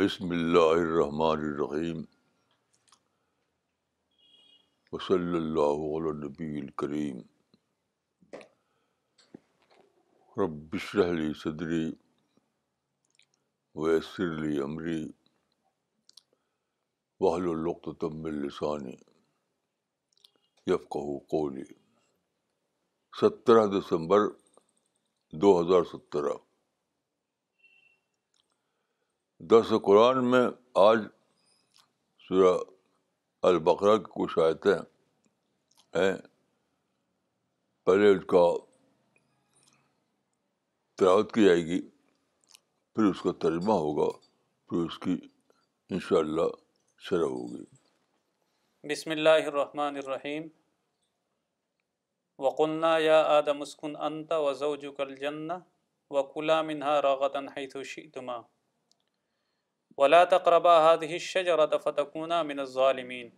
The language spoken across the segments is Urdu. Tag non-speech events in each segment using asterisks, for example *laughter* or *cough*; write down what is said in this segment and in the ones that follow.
بسم اللہ الرحمن الرحیم وصلی اللہ اللّہ نبی الکریم رب ربشرحلی صدری ویسر علی عمری وحل العقت و تب السانی یفقہ قولی سترہ دسمبر دو ہزار سترہ درس قرآن میں آج سورہ البقرہ کی کچھ آیتیں ہیں پہلے اس کا تلاوت کی جائے گی پھر اس کا ترجمہ ہوگا پھر اس کی انشاءاللہ شرح ہوگی بسم اللہ الرحمن الرحیم وقل یا آدم اسکن انت وضوجل الجنہ وکلا منہا حیث شئتما ولا تقربا هذه الشجرة فتكونا من الظالمين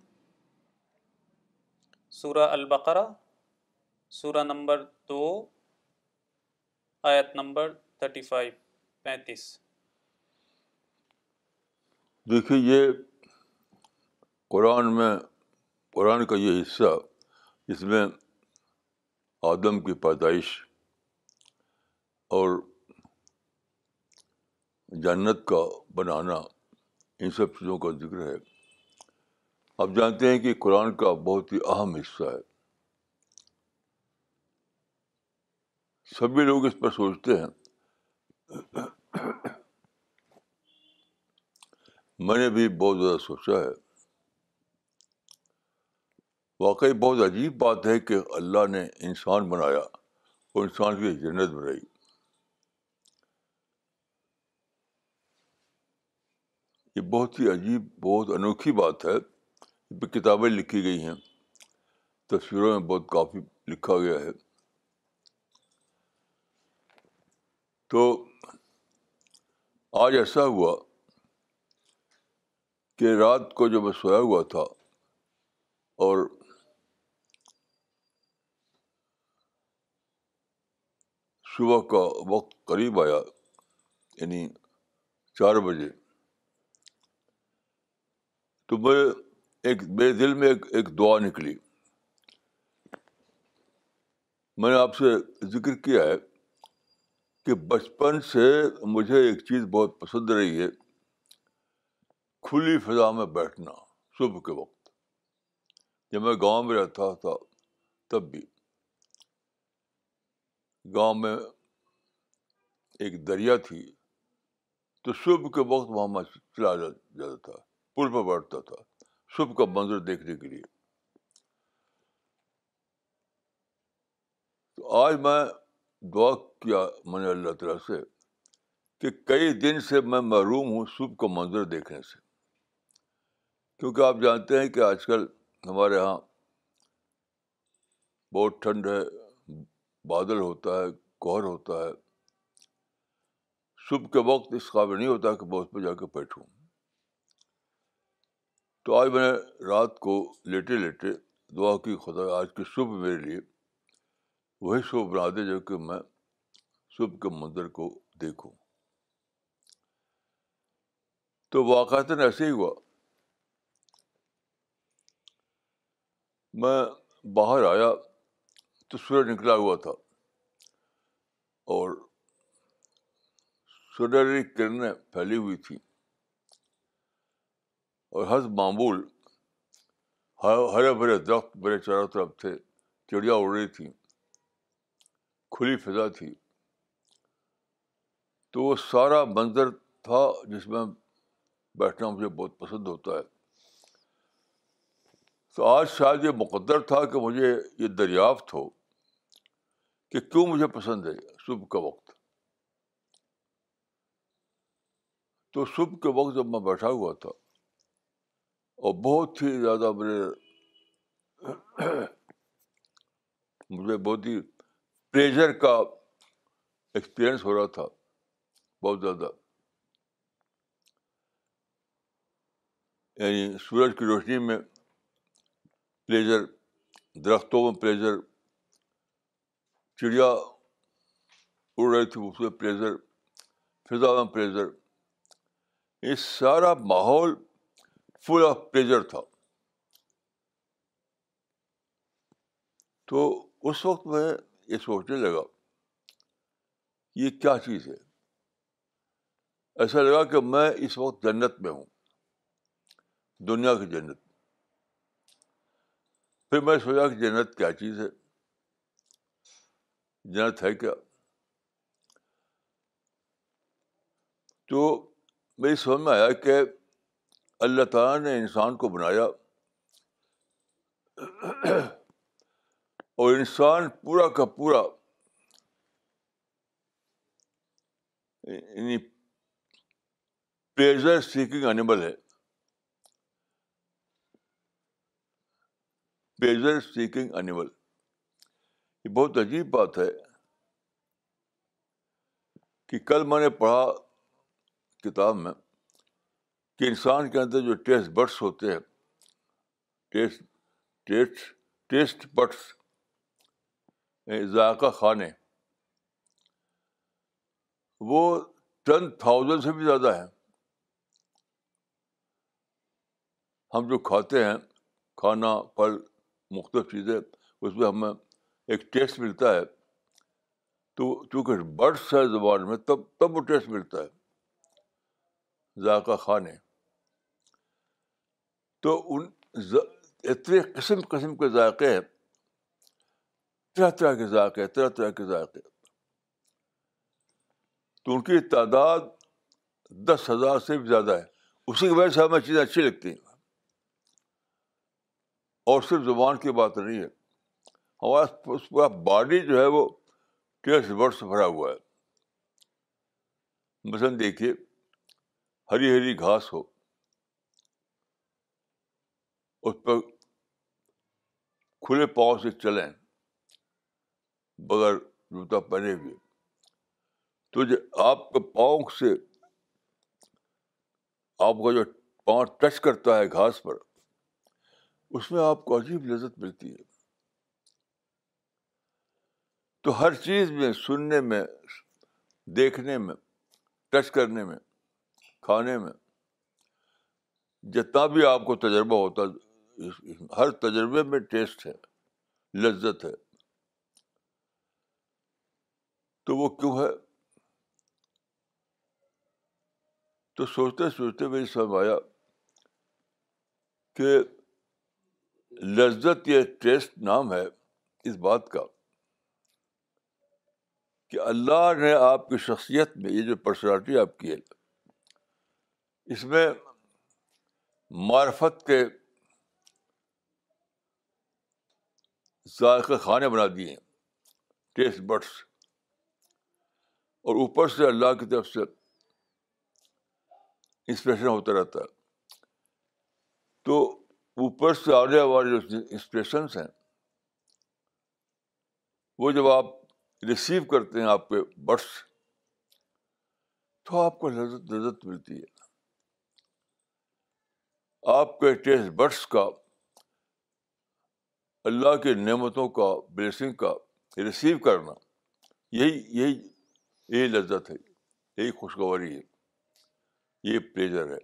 سورہ البقرہ سورہ نمبر دو آیت نمبر تھرٹی فائیو پینتیس دیکھیے یہ قرآن میں قرآن کا یہ حصہ اس میں آدم کی پیدائش اور جنت کا بنانا ان سب چیزوں کا ذکر ہے آپ جانتے ہیں کہ قرآن کا بہت ہی اہم حصہ ہے سبھی لوگ اس پر سوچتے ہیں میں نے بھی بہت زیادہ سوچا ہے واقعی بہت عجیب بات ہے کہ اللہ نے انسان بنایا اور انسان کی جنت بنائی یہ بہت ہی عجیب بہت انوکھی بات ہے پہ کتابیں لکھی گئی ہیں تصویروں میں بہت کافی لکھا گیا ہے تو آج ایسا ہوا کہ رات کو جب میں سویا ہوا تھا اور صبح کا وقت قریب آیا یعنی چار بجے تو میرے ایک میرے دل میں ایک ایک دعا نکلی میں نے آپ سے ذکر کیا ہے کہ بچپن سے مجھے ایک چیز بہت پسند رہی ہے کھلی فضا میں بیٹھنا صبح کے وقت جب میں گاؤں میں رہتا تھا تب بھی گاؤں میں ایک دریا تھی تو صبح کے وقت وہاں میں چلا جاتا تھا پل پہ بیٹھتا تھا صبح کا منظر دیکھنے کے لیے تو آج میں دعا کیا میں نے اللہ تعالیٰ سے کہ کئی دن سے میں محروم ہوں صبح کا منظر دیکھنے سے کیونکہ آپ جانتے ہیں کہ آج کل ہمارے یہاں بہت ٹھنڈ ہے بادل ہوتا ہے کوہر ہوتا ہے صبح کے وقت اس قابل نہیں ہوتا کہ بہت پہ جا کے بیٹھوں تو آج میں نے رات کو لیٹے لیٹے دعا کی خدا آج کے صبح میرے لیے وہی صبح بنا دے جب کہ میں صبح کے منظر کو دیکھوں تو واقعات ایسے ہی ہوا میں باہر آیا تو سورج نکلا ہوا تھا اور سورج کی کرنیں پھیلی ہوئی تھیں اور ہر معمول ہرے بھرے درخت بڑے چاروں طرف تھے چڑیا اڑ رہی تھیں کھلی فضا تھی تو وہ سارا منظر تھا جس میں بیٹھنا مجھے بہت پسند ہوتا ہے تو آج شاید یہ مقدر تھا کہ مجھے یہ دریافت ہو کہ کیوں مجھے پسند ہے صبح کا وقت تو صبح کے وقت جب میں بیٹھا ہوا تھا اور بہت ہی زیادہ میرے مجھے بہت ہی پریشر کا ایکسپیرئنس ہو رہا تھا بہت زیادہ یعنی سورج کی روشنی میں پلیزر درختوں میں پلیزر چڑیا اڑ رہی تھی اس میں پلیزر فضا میں پلیزر یہ سارا ماحول فل آف پریزر تھا تو اس وقت میں یہ سوچنے لگا یہ کیا چیز ہے ایسا لگا کہ میں اس وقت جنت میں ہوں دنیا کی جنت پھر میں سوچا کہ جنت کیا چیز ہے جنت ہے کیا تو میری سمجھ میں آیا کہ اللہ تعالیٰ نے انسان کو بنایا اور انسان پورا کا پورا یعنی پریزر سیکنگ اینیمل ہے سیکنگ اینیمل یہ بہت عجیب بات ہے کہ کل میں نے پڑھا کتاب میں کہ انسان کے اندر جو ٹیسٹ بٹس ہوتے ہیں ٹیسٹ ٹیسٹ ٹیسٹ بٹس ذائقہ خانے وہ ٹین تھاؤزینڈ سے بھی زیادہ ہیں ہم جو کھاتے ہیں کھانا پھل مختلف چیزیں اس میں ہمیں ایک ٹیسٹ ملتا ہے تو چونکہ بٹس ہے زبان میں تب تب وہ ٹیسٹ ملتا ہے ذائقہ کھانے تو ان اتنے قسم قسم کے ذائقے ہیں طرح طرح کے ذائقے طرح طرح کے ذائقے تو ان کی تعداد دس ہزار سے بھی زیادہ ہے اسی کی وجہ سے ہمیں چیزیں اچھی لگتی ہیں اور صرف زبان کی بات نہیں ہے ہمارا اس پورا باڈی جو ہے وہ برڈ سے بھرا ہوا ہے مثلاً دیکھیے ہری ہری گھاس ہو اس پر کھلے پاؤں سے چلیں بغیر جوتا پہنے ہوئے تو جو آپ کے پاؤں سے آپ کا جو پاؤں ٹچ کرتا ہے گھاس پر اس میں آپ کو عجیب لذت ملتی ہے تو ہر چیز میں سننے میں دیکھنے میں ٹچ کرنے میں کھانے میں جتنا بھی آپ کو تجربہ ہوتا ہر تجربے میں ٹیسٹ ہے لذت ہے تو وہ کیوں ہے تو سوچتے سوچتے میری سمجھ آیا کہ لذت یا ٹیسٹ نام ہے اس بات کا کہ اللہ نے آپ کی شخصیت میں یہ جو پرسنالٹی آپ کی ہے اس میں معرفت کے ذائقہ خانے بنا دیے ٹیسٹ بٹس اور اوپر سے اللہ کی طرف سے انسپریشن ہوتا رہتا ہے تو اوپر سے آنے والے جو انسپریشنس ہیں وہ جب آپ ریسیو کرتے ہیں آپ کے برس تو آپ کو لذت لذت ملتی ہے آپ کے ٹیسٹ برس کا اللہ کی نعمتوں کا بلیسنگ کا ریسیو کرنا یہی یہی یہی لذت ہے یہی خوشگواری ہے یہ پلیزر ہے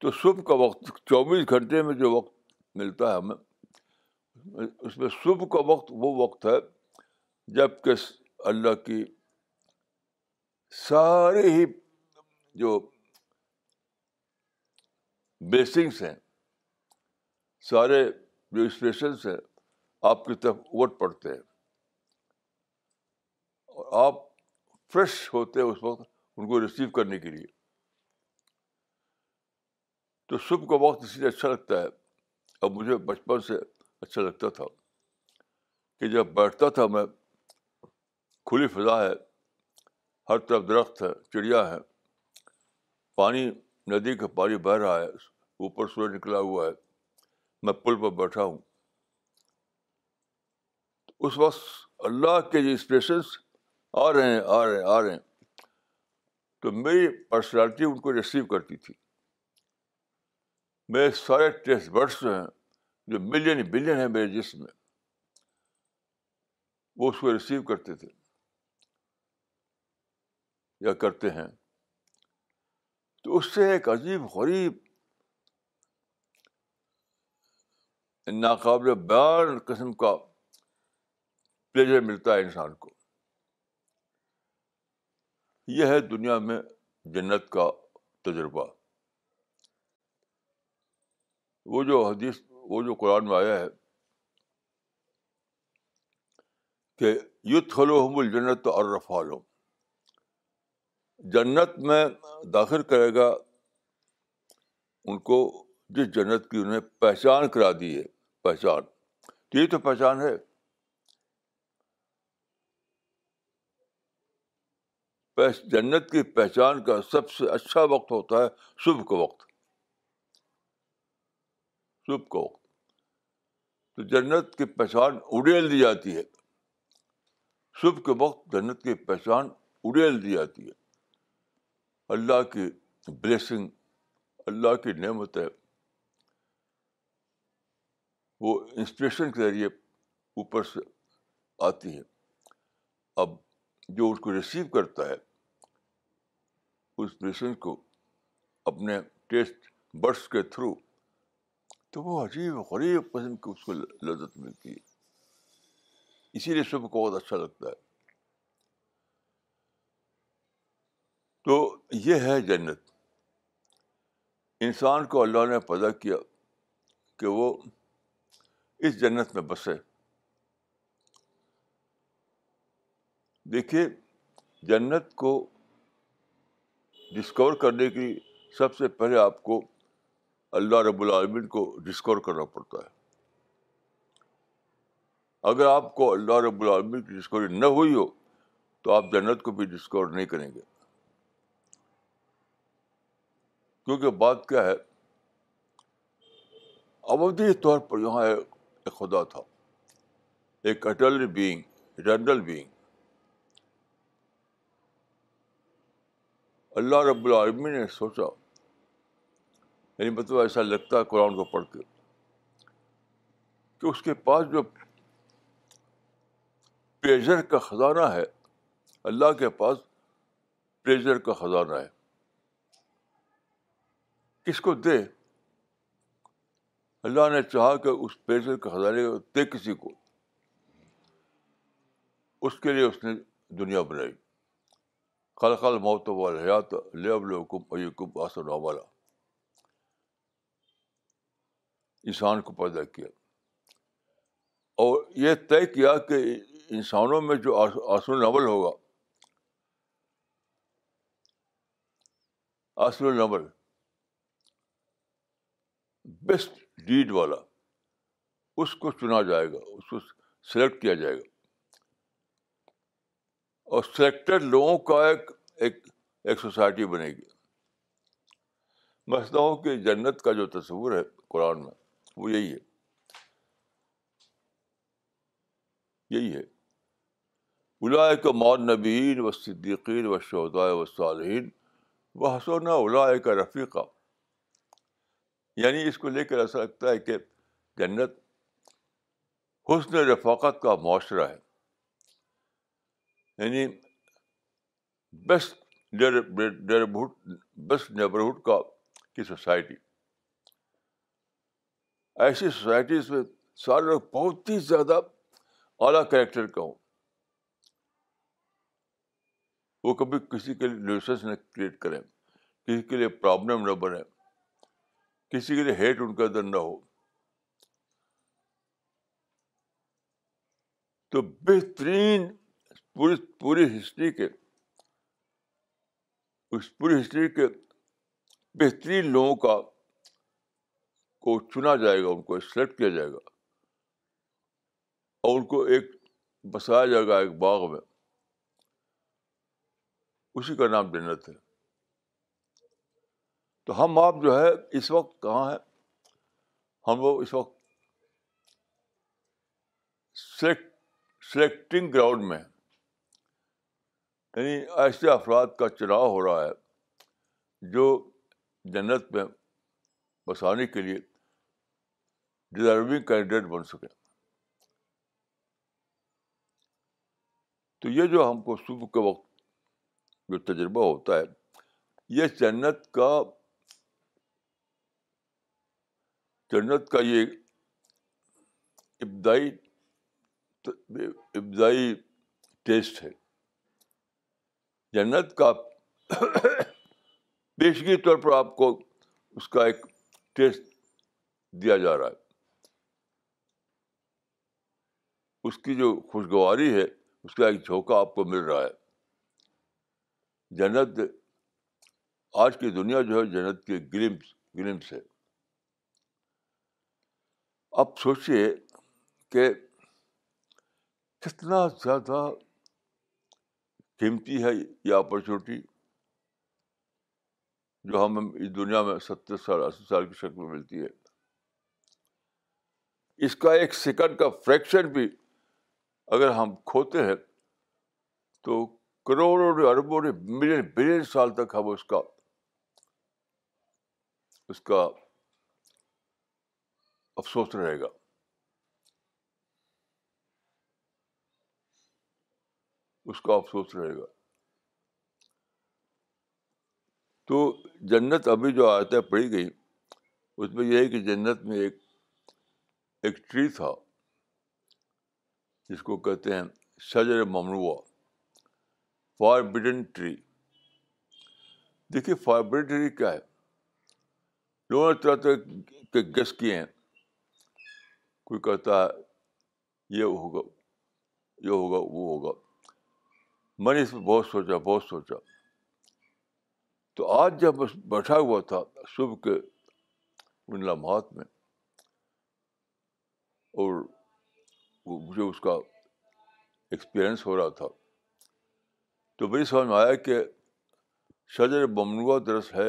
تو صبح کا وقت چوبیس گھنٹے میں جو وقت ملتا ہے ہمیں اس میں صبح کا وقت وہ وقت ہے جب کہ اللہ کی سارے ہی جو بلیسنگس ہیں سارے جو اسٹیشنس ہیں آپ کی طرف اوٹ پڑتے ہیں اور آپ فریش ہوتے ہیں اس وقت ان کو ریسیو کرنے کے لیے تو صبح کا وقت اس لیے اچھا لگتا ہے اور مجھے بچپن سے اچھا لگتا تھا کہ جب بیٹھتا تھا میں کھلی فضا ہے ہر طرف درخت ہے چڑیا ہے پانی ندی کا پانی بہہ رہا ہے اوپر سورج نکلا ہوا ہے میں پل پر بیٹھا ہوں اس وقت اللہ کے جو اسپریشنس آ رہے ہیں آ رہے ہیں آ رہے ہیں تو میری پرسنالٹی ان کو ریسیو کرتی تھی میرے سارے ٹیسٹ برڈس جو ہیں جو ملین بلین ہیں میرے جسم میں وہ اس کو ریسیو کرتے تھے یا کرتے ہیں تو اس سے ایک عجیب غریب ناقابل بیان قسم کا پلیجر ملتا ہے انسان کو یہ ہے دنیا میں جنت کا تجربہ وہ جو حدیث وہ جو قرآن میں آیا ہے کہ یوتھ حل و حمل جنت اور رفالو جنت میں داخل کرے گا ان کو جس جنت کی انہیں پہچان کرا دی ہے پہچان تو یہ تو پہچان ہے جنت کی پہچان کا سب سے اچھا وقت ہوتا ہے صبح کا وقت صبح کا وقت تو جنت کی پہچان اڑیل دی جاتی ہے صبح کے وقت جنت کی پہچان اڑیل دی جاتی ہے اللہ کی بلیسنگ اللہ کی نعمت ہے وہ انسپریشن کے ذریعے اوپر سے آتی ہے اب جو اس کو ریسیو کرتا ہے اسپریشن کو اپنے ٹیسٹ برس کے تھرو تو وہ عجیب غریب قسم کی اس کو لذت ملتی ہے اسی لیے سب کو بہت اچھا لگتا ہے تو یہ ہے جنت انسان کو اللہ نے پیدا کیا کہ وہ اس جنت میں بسے دیکھیے جنت کو ڈسکور کرنے کی سب سے پہلے آپ کو اللہ رب العالمین کو ڈسکور کرنا پڑتا ہے اگر آپ کو اللہ رب العالمین کی ڈسکوری نہ ہوئی ہو تو آپ جنت کو بھی ڈسکور نہیں کریں گے کیونکہ بات کیا ہے اودھی طور پر یہاں ایک خدا تھا ایک اٹل بینگ اٹرنل بینگ اللہ رب العالمی نے سوچا یعنی مطلب ایسا لگتا ہے قرآن کو پڑھ کے کہ اس کے پاس جو کا خزانہ ہے اللہ کے پاس پریجر کا خزانہ ہے کس کو دے اللہ نے چاہا کہ اس پیسے کے خزانے دے کسی کو اس کے لیے اس نے دنیا بنائی خلا خال موت ایکم آسو نوال انسان کو پیدا کیا اور یہ طے کیا کہ انسانوں میں جو آسر نول ہوگا آسر نول بیسٹ ڈیڈ والا اس کو چنا جائے گا اس کو سلیکٹ کیا جائے گا اور سلیکٹڈ لوگوں کا ایک ایک ایک سوسائٹی بنے گی مسئلہوں کی جنت کا جو تصور ہے قرآن میں وہ یہی ہے یہی ہے اولا کا نبین و صدیقین و شہدائے و صالحین و حسون الاء کا رفیقہ یعنی اس کو لے کر ایسا لگتا ہے کہ جنت حسن رفاقت کا معاشرہ ہے یعنی بیسٹ نیبرہڈ بیسٹ نیبرہڈ کا کی سوسائٹی ایسی سوسائٹیز میں سارے لوگ بہت ہی زیادہ اعلیٰ کریکٹر کا ہوں وہ کبھی کسی کے لیے نہ کریٹ کریں کسی کے لیے پرابلم نہ بنے کسی کے لیے ہیٹ ان کے اندر نہ ہو تو بہترین پوری پوری ہسٹری کے اس پوری ہسٹری کے بہترین لوگوں کا کو چنا جائے گا ان کو سلیکٹ کیا جائے گا اور ان کو ایک بسایا جائے گا ایک باغ میں اسی کا نام جنت ہے تو ہم آپ جو ہے اس وقت کہاں ہیں ہم لوگ اس وقت سلیکٹنگ گراؤنڈ میں یعنی ایسے افراد کا چناؤ ہو رہا ہے جو جنت میں بسانے کے لیے ڈیزرونگ کینڈیڈیٹ بن سکیں تو یہ جو ہم کو صبح کے وقت جو تجربہ ہوتا ہے یہ جنت کا جنت کا یہ ابتدائی ابتدائی ٹیسٹ ہے جنت کا پیشگی طور پر آپ کو اس کا ایک ٹیسٹ دیا جا رہا ہے اس کی جو خوشگواری ہے اس کا ایک جھونکا آپ کو مل رہا ہے جنت آج کی دنیا جو ہے جنت کے گریمس گریمس ہے آپ سوچیے کہ کتنا زیادہ قیمتی ہے یہ اپرچونیٹی جو ہمیں اس دنیا میں ستر سال اسی سال کی شکل میں ملتی ہے اس کا ایک سیکنڈ کا فریکشن بھی اگر ہم کھوتے ہیں تو کروڑوں نے اربوں نے ملین بلین سال تک ہم اس کا اس کا افسوس رہے گا اس کا افسوس رہے گا تو جنت ابھی جو آتا ہے پڑی گئی اس میں یہ ہے کہ جنت میں ایک ایک ٹری تھا جس کو کہتے ہیں شجر ممنوع فار بڈن ٹری دیکھیے بڈن ٹری کیا ہے لوگوں نے طرح طرح کے گس کیے ہیں کوئی کہتا ہے یہ ہوگا یہ ہوگا وہ ہوگا میں نے اس پہ بہت سوچا بہت سوچا تو آج جب بیٹھا ہوا تھا صبح کے ان لمحات میں اور مجھے اس کا ایکسپیرئنس ہو رہا تھا تو میری سمجھ میں آیا کہ شجر بمنوا درس ہے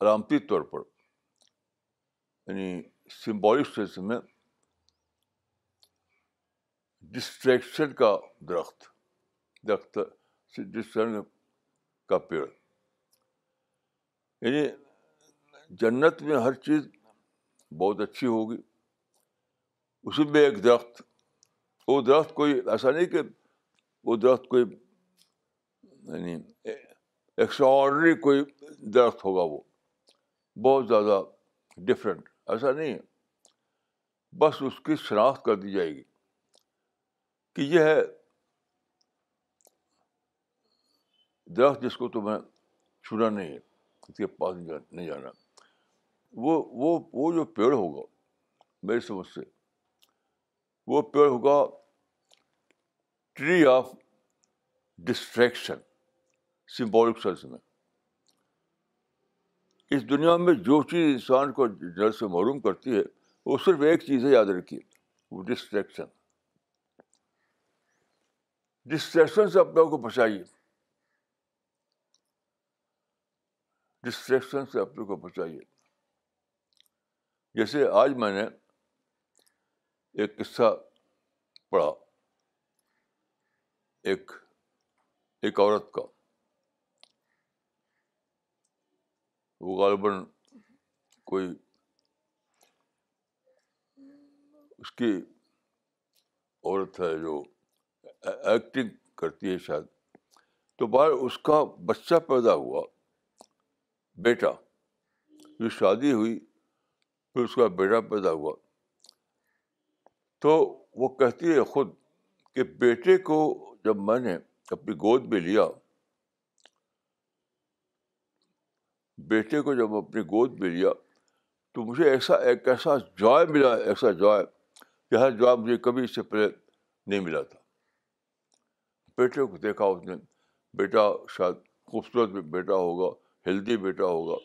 علامتی طور پر یعنی سمبولک سینس میں ڈسٹریکشن کا درخت درخت ڈسٹریکشن کا پیڑ یعنی جنت میں ہر چیز بہت اچھی ہوگی اسی میں ایک درخت وہ درخت کوئی ایسا نہیں کہ وہ درخت کوئی یعنی ایکسٹرا آرڈنری کوئی درخت ہوگا وہ بہت زیادہ ڈفرینٹ ایسا نہیں بس اس کی شناخت کر دی جائے گی کہ یہ ہے درخت جس کو تمہیں چھونا نہیں ہے اس کے پاس نہیں جانا وہ وہ جو پیڑ ہوگا میری سمجھ سے وہ پیڑ ہوگا tree of distraction symbolic sense میں اس دنیا میں جو چیز انسان کو جڑ سے معروم کرتی ہے وہ صرف ایک چیز ہے یاد رکھیے وہ ڈسٹریکشن ڈسٹریکشن سے اپنے آپ کو بچائیے ڈسٹریکشن سے اپنے کو بچائیے جیسے آج میں نے ایک قصہ پڑھا ایک ایک عورت کا وہ غالباً کوئی اس کی عورت ہے جو ایکٹنگ کرتی ہے شاید تو بار اس کا بچہ پیدا ہوا بیٹا جو شادی ہوئی پھر اس کا بیٹا پیدا ہوا تو وہ کہتی ہے خود کہ بیٹے کو جب میں نے اپنی گود میں لیا بیٹے کو جب اپنی گود میں لیا تو مجھے ایسا ایک ایسا جوائے ملا ایسا جوائے ہر جواب مجھے کبھی اس سے پہلے نہیں ملا تھا بیٹے کو دیکھا اس نے بیٹا شاید خوبصورت بیٹا ہوگا ہیلدی بیٹا ہوگا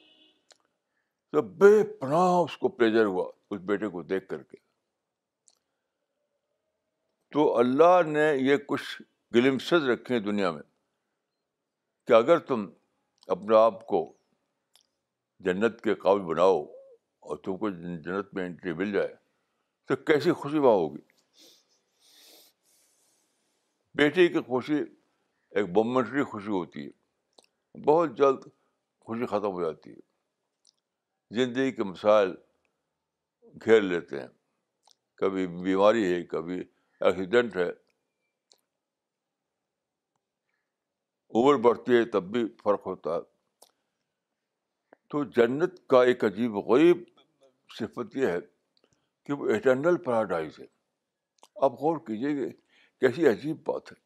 تو بے پناہ اس کو پریجر ہوا اس بیٹے کو دیکھ کر کے تو اللہ نے یہ کچھ گلمسز رکھے ہیں دنیا میں کہ اگر تم اپنے آپ کو جنت کے قابل بناؤ اور تم کو جنت میں انٹری مل جائے تو کیسی خوشی وہاں ہوگی بیٹی کی خوشی ایک مومنٹری خوشی ہوتی ہے بہت جلد خوشی ختم ہو جاتی ہے زندگی کے مسائل گھیر لیتے ہیں کبھی بیماری ہے کبھی ایکسیڈنٹ ہے عمر بڑھتی ہے تب بھی فرق ہوتا ہے تو جنت کا ایک عجیب غریب صفت یہ ہے کہ وہ اٹرنل پیراڈائز ہے آپ غور کیجیے کہ کیسی عجیب بات ہے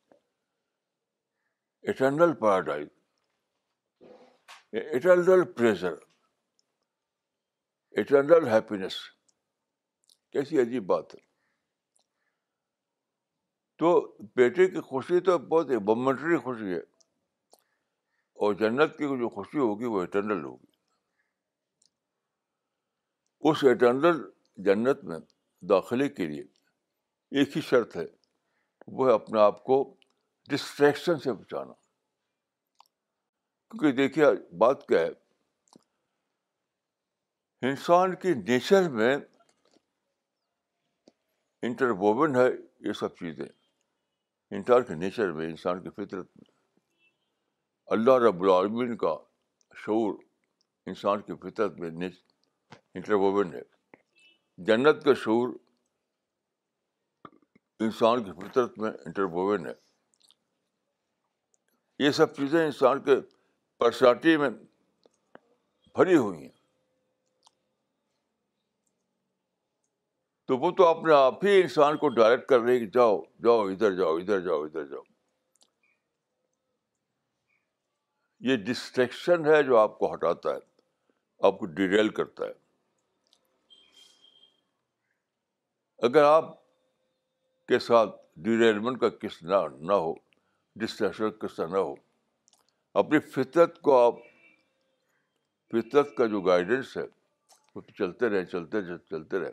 eternal paradise eternal pleasure eternal happiness کیسی عجیب بات ہے تو بیٹے کی خوشی تو بہت ہی خوشی ہے اور جنت کی جو خوشی ہوگی وہ اٹرنل ہوگی اس اٹرنل جنت میں داخلے کے لیے ایک ہی شرط ہے وہ ہے اپنے آپ کو ڈسٹریکشن سے بچانا کیونکہ دیکھیے بات کیا ہے انسان کی نیچر میں انٹرووون ہے یہ سب چیزیں انسان کے نیچر میں انسان کی فطرت میں اللہ رب العالمین کا شعور انسان کی فطرت میں ہے جنت کا شعور انسان کی فطرت میں انٹرووین ہے یہ سب چیزیں انسان کے پرسنالٹی میں بھری ہوئی ہیں تو وہ تو اپنے آپ ہی انسان کو ڈائریکٹ کر رہے ہیں کہ جاؤ جاؤ ادھر جاؤ ادھر جاؤ ادھر جاؤ یہ ڈسٹریکشن ہے جو آپ کو ہٹاتا ہے آپ کو ڈیریل کرتا ہے اگر آپ کے ساتھ ڈیریلمنٹ کا قصہ نہ ہو ڈسٹریکشن کا قصہ نہ ہو اپنی فطرت کو آپ فطرت کا جو گائیڈنس ہے وہ چلتے رہے چلتے رہے چلتے رہے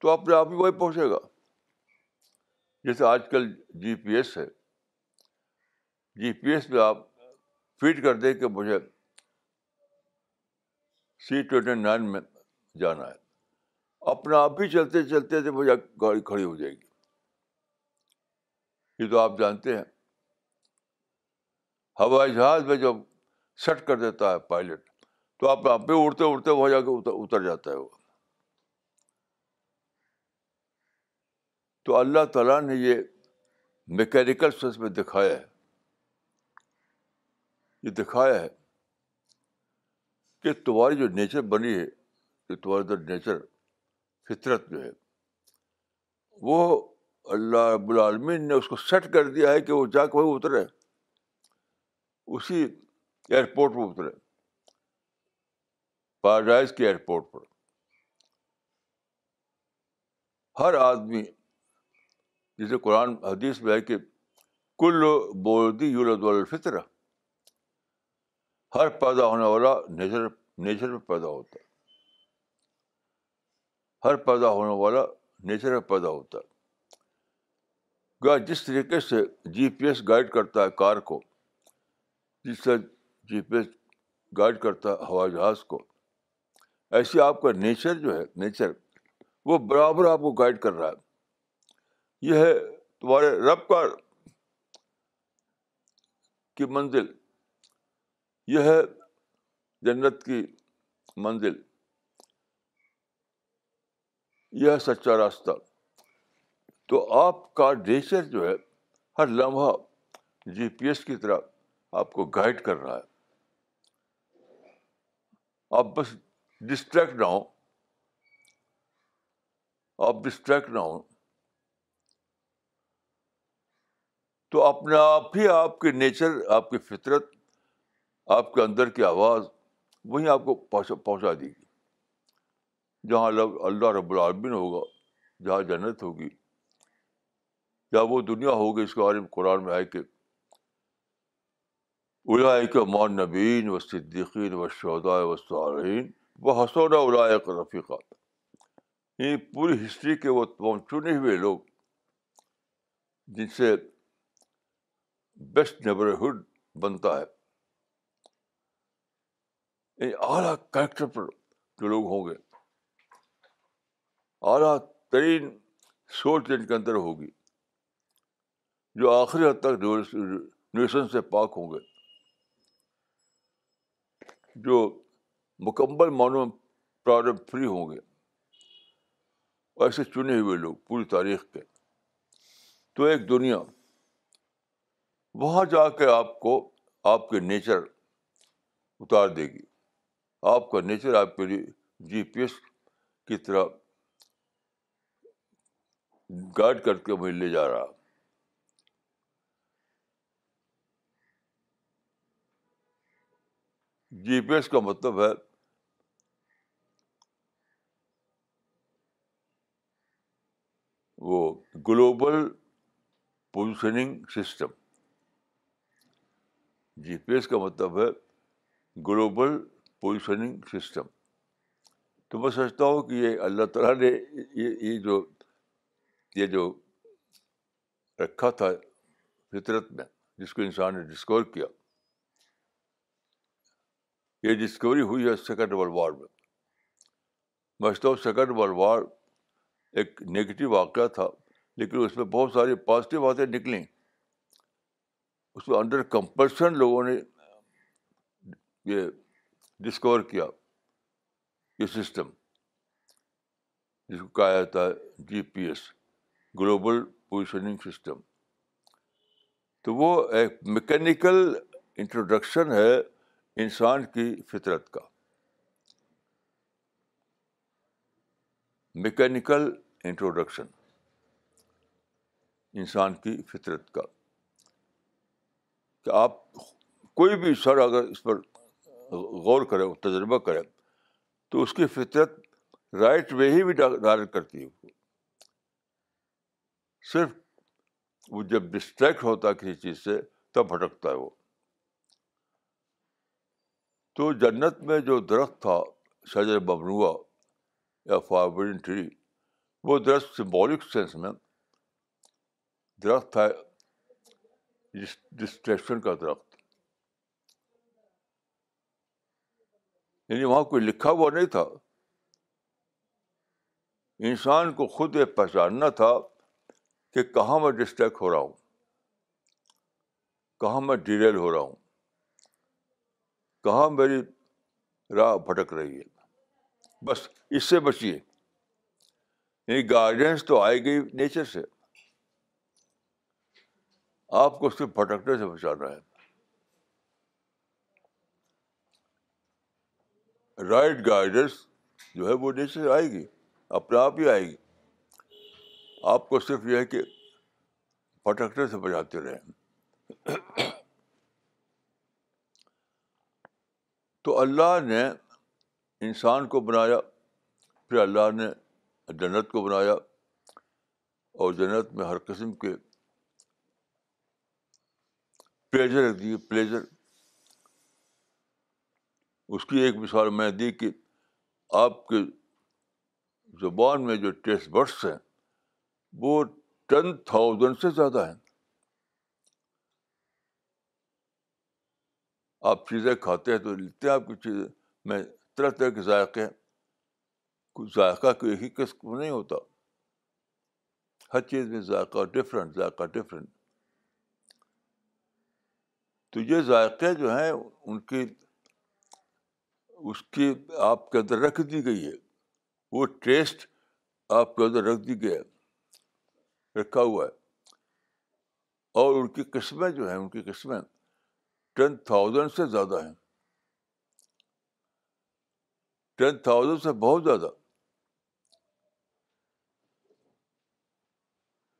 تو اپنے آپ ہی وہی پہنچے گا جیسے آج کل جی پی ایس ہے جی پی ایس میں آپ فیڈ کر دیں کہ مجھے سی ٹوینٹی نائن میں جانا ہے اپنا آپ بھی چلتے چلتے وہ گاڑی کھڑی ہو جائے گی یہ تو آپ جانتے ہیں ہوائی جہاز میں جب سیٹ کر دیتا ہے پائلٹ تو آپ آپ بھی اڑتے اڑتے وہ جا کے اتر جاتا ہے وہ تو اللہ تعالیٰ نے یہ میکینیکل سینس میں دکھایا ہے یہ دکھایا ہے کہ تمہاری جو نیچر بنی ہے جو تمہارے اندر نیچر فطرت جو ہے وہ اللہ رب العالمین نے اس کو سیٹ کر دیا ہے کہ وہ جا کے وہ اترے اسی ایئرپورٹ پہ اترے پیراڈائز کے ایئرپورٹ پر ہر آدمی جسے قرآن حدیث میں ہے کہ کل بودی یولد الفطر ہر پیدا ہونے والا نیچر نیچر میں پیدا ہوتا ہے ہر پیدا ہونے والا نیچر میں پیدا ہوتا ہے جس طریقے سے جی پی ایس گائڈ کرتا ہے کار کو جس سے جی پی ایس گائڈ کرتا ہے ہوائی جہاز کو ایسے آپ کا نیچر جو ہے نیچر وہ برابر آپ کو گائڈ کر رہا ہے یہ ہے تمہارے رب کا کی منزل یہ ہے جنت کی منزل یہ ہے سچا راستہ تو آپ کا نیچر جو ہے ہر لمحہ جی پی ایس کی طرح آپ کو گائڈ کر رہا ہے آپ بس ڈسٹریکٹ نہ ہوں آپ ڈسٹریکٹ نہ ہوں تو اپنے آپ ہی آپ کے نیچر آپ کی فطرت آپ کے اندر کی آواز وہیں آپ کو پہنچا پہنچا دی گی جہاں اللہ رب العالمین ہوگا جہاں جنت ہوگی یا وہ دنیا ہوگی اس کے بارے میں قرآن میں آئے کہ الائے کے نبین و صدیقین و شہدا و صارین وہ حسون الائق رفیقات پوری ہسٹری کے وہ تمام چنے ہوئے لوگ جن سے بیسٹ نیبرہڈ بنتا ہے اعلیٰ کریکٹر پر جو لوگ ہوں گے اعلیٰ ترین سوچ ان کے اندر ہوگی جو آخری حد تک نیوشن سے پاک ہوں گے جو مکمل میں پرابلم فری ہوں گے ایسے چنے ہوئے لوگ پوری تاریخ کے تو ایک دنیا وہاں جا کے آپ کو آپ کے نیچر اتار دے گی آپ کا نیچر آپ کے لیے جی پی ایس کی طرح گائڈ کر کے مجھے لے جا رہا جی پی ایس کا مطلب ہے وہ global positioning system G P S کا مطلب ہے گلوبل پوزیشننگ سسٹم تو میں سمجھتا ہوں کہ یہ اللہ تعالیٰ نے یہ یہ جو یہ جو رکھا تھا فطرت میں جس کو انسان نے ڈسکور کیا یہ ڈسکوری ہوئی ہے سیکنڈ ورلڈ وار میں سمجھتا ہوں سیکنڈ ورلڈ وار ایک نگیٹو واقعہ تھا لیکن اس میں بہت ساری پازیٹیو باتیں نکلیں اس میں انڈر کمپلشن لوگوں نے یہ ڈسکور کیا یہ سسٹم جس کو کہا جاتا ہے G P S global positioning system تو وہ ایک میکینیکل انٹروڈکشن ہے انسان کی فطرت کا میکینیکل انٹروڈکشن انسان کی فطرت کا کہ آپ کوئی بھی سر اگر اس پر غور کرے تجربہ کرے تو اس کی فطرت رائٹ وے ہی بھی ڈائریکٹ کرتی ہے صرف وہ جب ڈسٹریکٹ ہوتا ہے کسی چیز سے تب بھٹکتا ہے وہ تو جنت میں جو درخت تھا شجر ممنوع یا ٹری وہ درخت سمبولک سینس میں درخت تھا ڈسٹریکشن کا درخت یعنی وہاں کوئی لکھا ہوا نہیں تھا انسان کو خود یہ پہچاننا تھا کہ کہاں میں ڈسٹریکٹ ہو رہا ہوں کہاں میں ڈیریل ہو رہا ہوں کہاں میری راہ بھٹک رہی ہے بس اس سے بچیے یعنی گائیڈنس تو آئے گی نیچر سے آپ کو صرف بھٹکنے سے بچانا ہے رائٹ گائیڈنس جو ہے وہ ڈیش آئے گی اپنے آپ ہی آئے گی آپ کو صرف یہ ہے کہ پھٹکنے سے بجاتے رہیں تو اللہ نے انسان کو بنایا پھر اللہ نے جنت کو بنایا اور جنت میں ہر قسم کے پلیجر دیے پلیجر اس کی ایک مثال میں دی کہ آپ کے زبان میں جو ٹیسٹ برڈس ہیں وہ ٹین تھاؤزینڈ سے زیادہ ہیں آپ چیزیں کھاتے ہیں تو لکھتے ہیں آپ کی چیزیں میں طرح طرح کے ذائقے ہیں ذائقہ کوئی ہی قسم نہیں ہوتا ہر چیز میں ذائقہ ڈفرینٹ ذائقہ ڈفرینٹ تو یہ ذائقے جو ہیں ان کی اس کی آپ کے اندر رکھ دی گئی ہے وہ ٹیسٹ آپ کے اندر رکھ دی گیا رکھا ہوا ہے اور ان کی قسمیں جو ہیں ان کی قسمیں ٹین تھاؤزینڈ سے زیادہ ہیں ٹین تھاؤزینڈ سے بہت زیادہ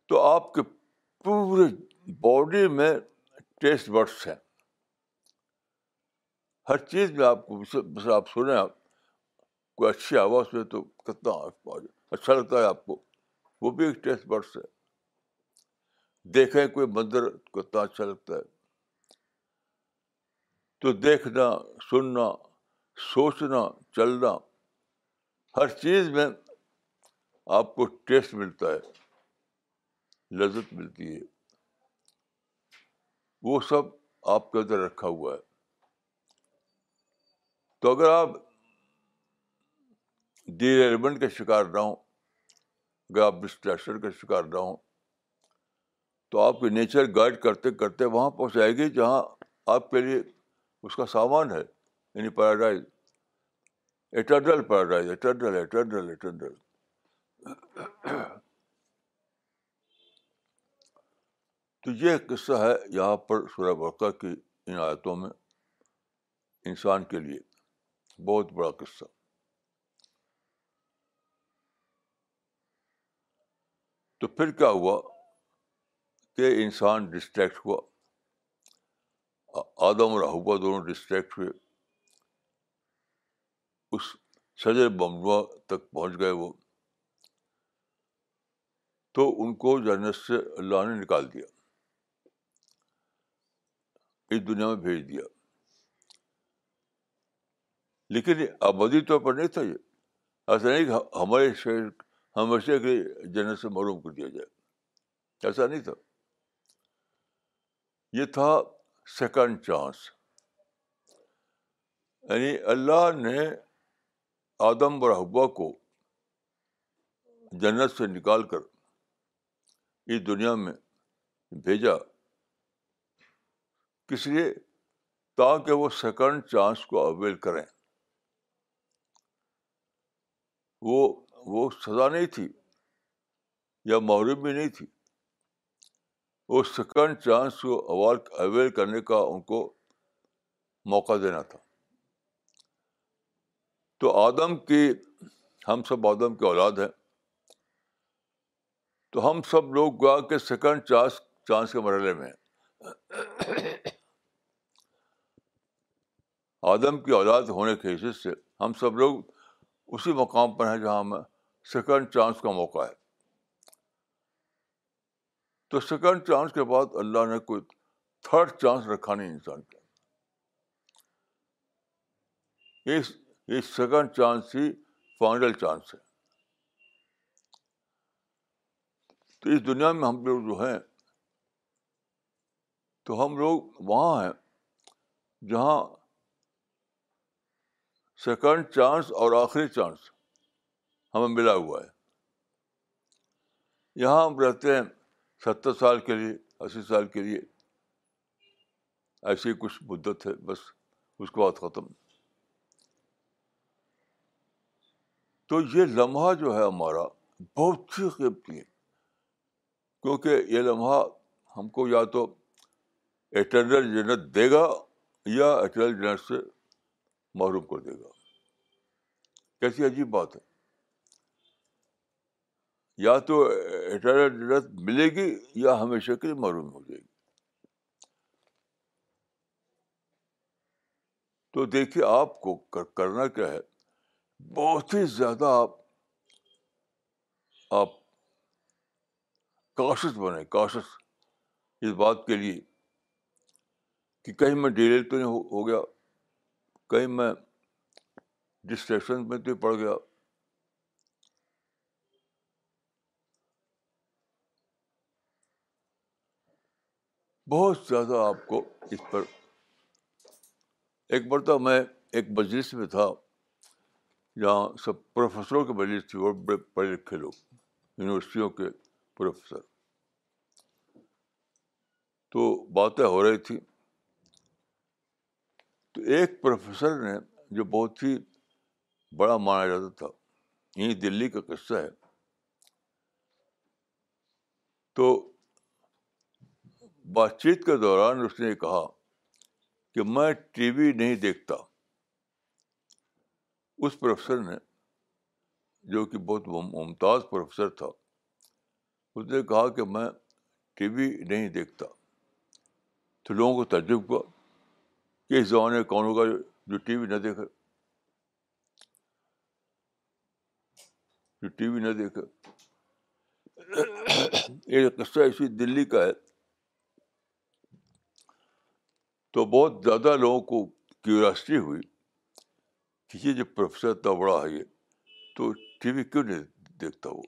تو آپ کے پورے باڈی میں ٹیسٹ برڈس ہیں ہر چیز میں آپ کو آپ سنیں آپ کوئی اچھی آواز میں تو کتنا اچھا لگتا ہے آپ کو وہ بھی ایک ٹیسٹ برس ہے دیکھیں کوئی منظر کتنا اچھا لگتا ہے تو دیکھنا سننا سوچنا چلنا ہر چیز میں آپ کو ٹیسٹ ملتا ہے لذت ملتی ہے وہ سب آپ کے اندر رکھا ہوا ہے تو اگر آپ ریلیونٹ کا شکار نہ ہوں اگر آپ ڈسٹریکشن کا شکار نہ ہوں تو آپ کی نیچر گائڈ کرتے کرتے وہاں پہنچ جائے گی جہاں آپ کے لیے اس کا سامان ہے یعنی paradise eternal paradise eternal eternal eternal تو یہ قصہ ہے یہاں پر سورہ برقع کی ان آیتوں میں انسان کے لیے بہت بڑا قصہ تو پھر کیا ہوا کہ انسان ڈسٹریکٹ ہوا آدم اور احبا دونوں ڈسٹریکٹ ہوئے اس شجر بمبوا تک پہنچ گئے وہ تو ان کو جنت سے اللہ نے نکال دیا اس دنیا میں بھیج دیا لیکن آبادی طور پر نہیں تھا یہ ایسا نہیں کہ ہمارے شہر ہمیشہ کے جنت سے معروم کر دیا جائے ایسا نہیں تھا یہ تھا سیکنڈ چانس یعنی اللہ نے آدم حبا کو جنت سے نکال کر اس دنیا میں بھیجا کس لیے تاکہ وہ سیکنڈ چانس کو اویل کریں وہ وہ سزا نہیں تھی یا مغرب بھی نہیں تھی وہ سیکنڈ چانس کو اویل کرنے کا ان کو موقع دینا تھا تو آدم کی ہم سب آدم کے اولاد ہیں تو ہم سب لوگ گوا کے سیکنڈ چانس چانس کے مرحلے میں ہیں آدم کی اولاد ہونے کے حصے سے ہم سب لوگ اسی مقام پر ہیں جہاں ہمیں سیکنڈ چانس کا موقع ہے تو سیکنڈ چانس کے بعد اللہ نے کوئی تھرڈ چانس رکھا نہیں انسان کا سیکنڈ چانس ہی فائنل چانس ہے تو اس دنیا میں ہم لوگ جو ہیں تو ہم لوگ وہاں ہیں جہاں سیکنڈ چانس اور آخری چانس ہمیں ملا ہوا ہے یہاں ہم رہتے ہیں ستر سال کے لیے اسی سال کے لیے ایسی کچھ مدت ہے بس اس کے بعد ختم تو یہ لمحہ جو ہے ہمارا بہت ہی قیمتی ہے کیونکہ یہ لمحہ ہم کو یا تو اٹرنل جنت دے گا یا اٹرنل جنت سے محروم کر دے گا کیسی عجیب بات ہے یا تو ملے گی یا ہمیشہ کے لیے محروم ہو جائے گی تو دیکھیے آپ کو کرنا کیا ہے بہت ہی زیادہ آپ آپ کاشس بنے کاشس اس بات کے لیے کہ کہیں میں ڈیلے تو نہیں ہو گیا کہیں میں ڈسٹریکشن میں تو پڑ گیا بہت زیادہ آپ کو اس پر ایک مرتبہ میں ایک مجلس میں تھا جہاں سب پروفیسروں کے مجلس تھی اور بڑے پڑھے لکھے لوگ یونیورسٹیوں کے پروفیسر تو باتیں ہو رہی تھیں تو ایک پروفیسر نے جو بہت ہی بڑا مانا جاتا تھا یہیں دلی کا قصہ ہے تو بات چیت کے دوران اس نے کہا کہ میں ٹی وی نہیں دیکھتا اس پروفیسر نے جو کہ بہت ممتاز پروفیسر تھا اس نے کہا کہ میں ٹی وی نہیں دیکھتا تو لوگوں کو تجربہ کہ اس زمانے کون ہوگا جو ٹی وی نہ دیکھے جو ٹی وی نہ دیکھے یہ قصہ اسی دلی کا ہے تو بہت زیادہ لوگوں کو کیوراسٹی ہوئی کہ یہ جو پروفیسر اتنا بڑا ہے یہ تو ٹی وی کیوں نہیں دیکھتا وہ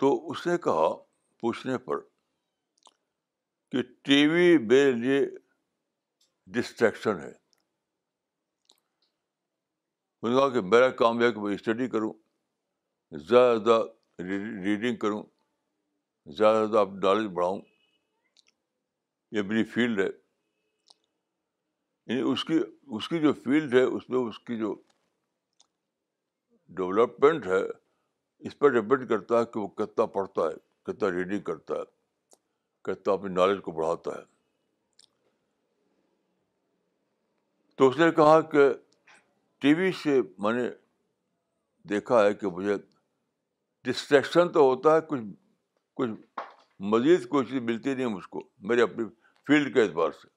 تو اس نے کہا پوچھنے پر کہ ٹی وی میرے لیے ڈسٹریکشن ہے نے کہا کہ میرا کام یہ ہے کہ میں اسٹڈی کروں زیادہ زیادہ ریڈنگ کروں زیادہ زیادہ نالج بڑھاؤں یہ میری فیلڈ ہے یعنی اس کی اس کی جو فیلڈ ہے اس میں اس کی جو ڈیولپمنٹ ہے اس پر ڈپینڈ کرتا ہے کہ وہ کتنا پڑھتا ہے کتنا ریڈنگ کرتا ہے اپنی نالج کو بڑھاتا ہے تو اس نے کہا کہ ٹی وی سے میں نے دیکھا ہے کہ مجھے ڈسٹریکشن تو ہوتا ہے کچھ کچھ مزید کوئی چیز ملتی نہیں مجھ کو میرے اپنی فیلڈ کے اعتبار سے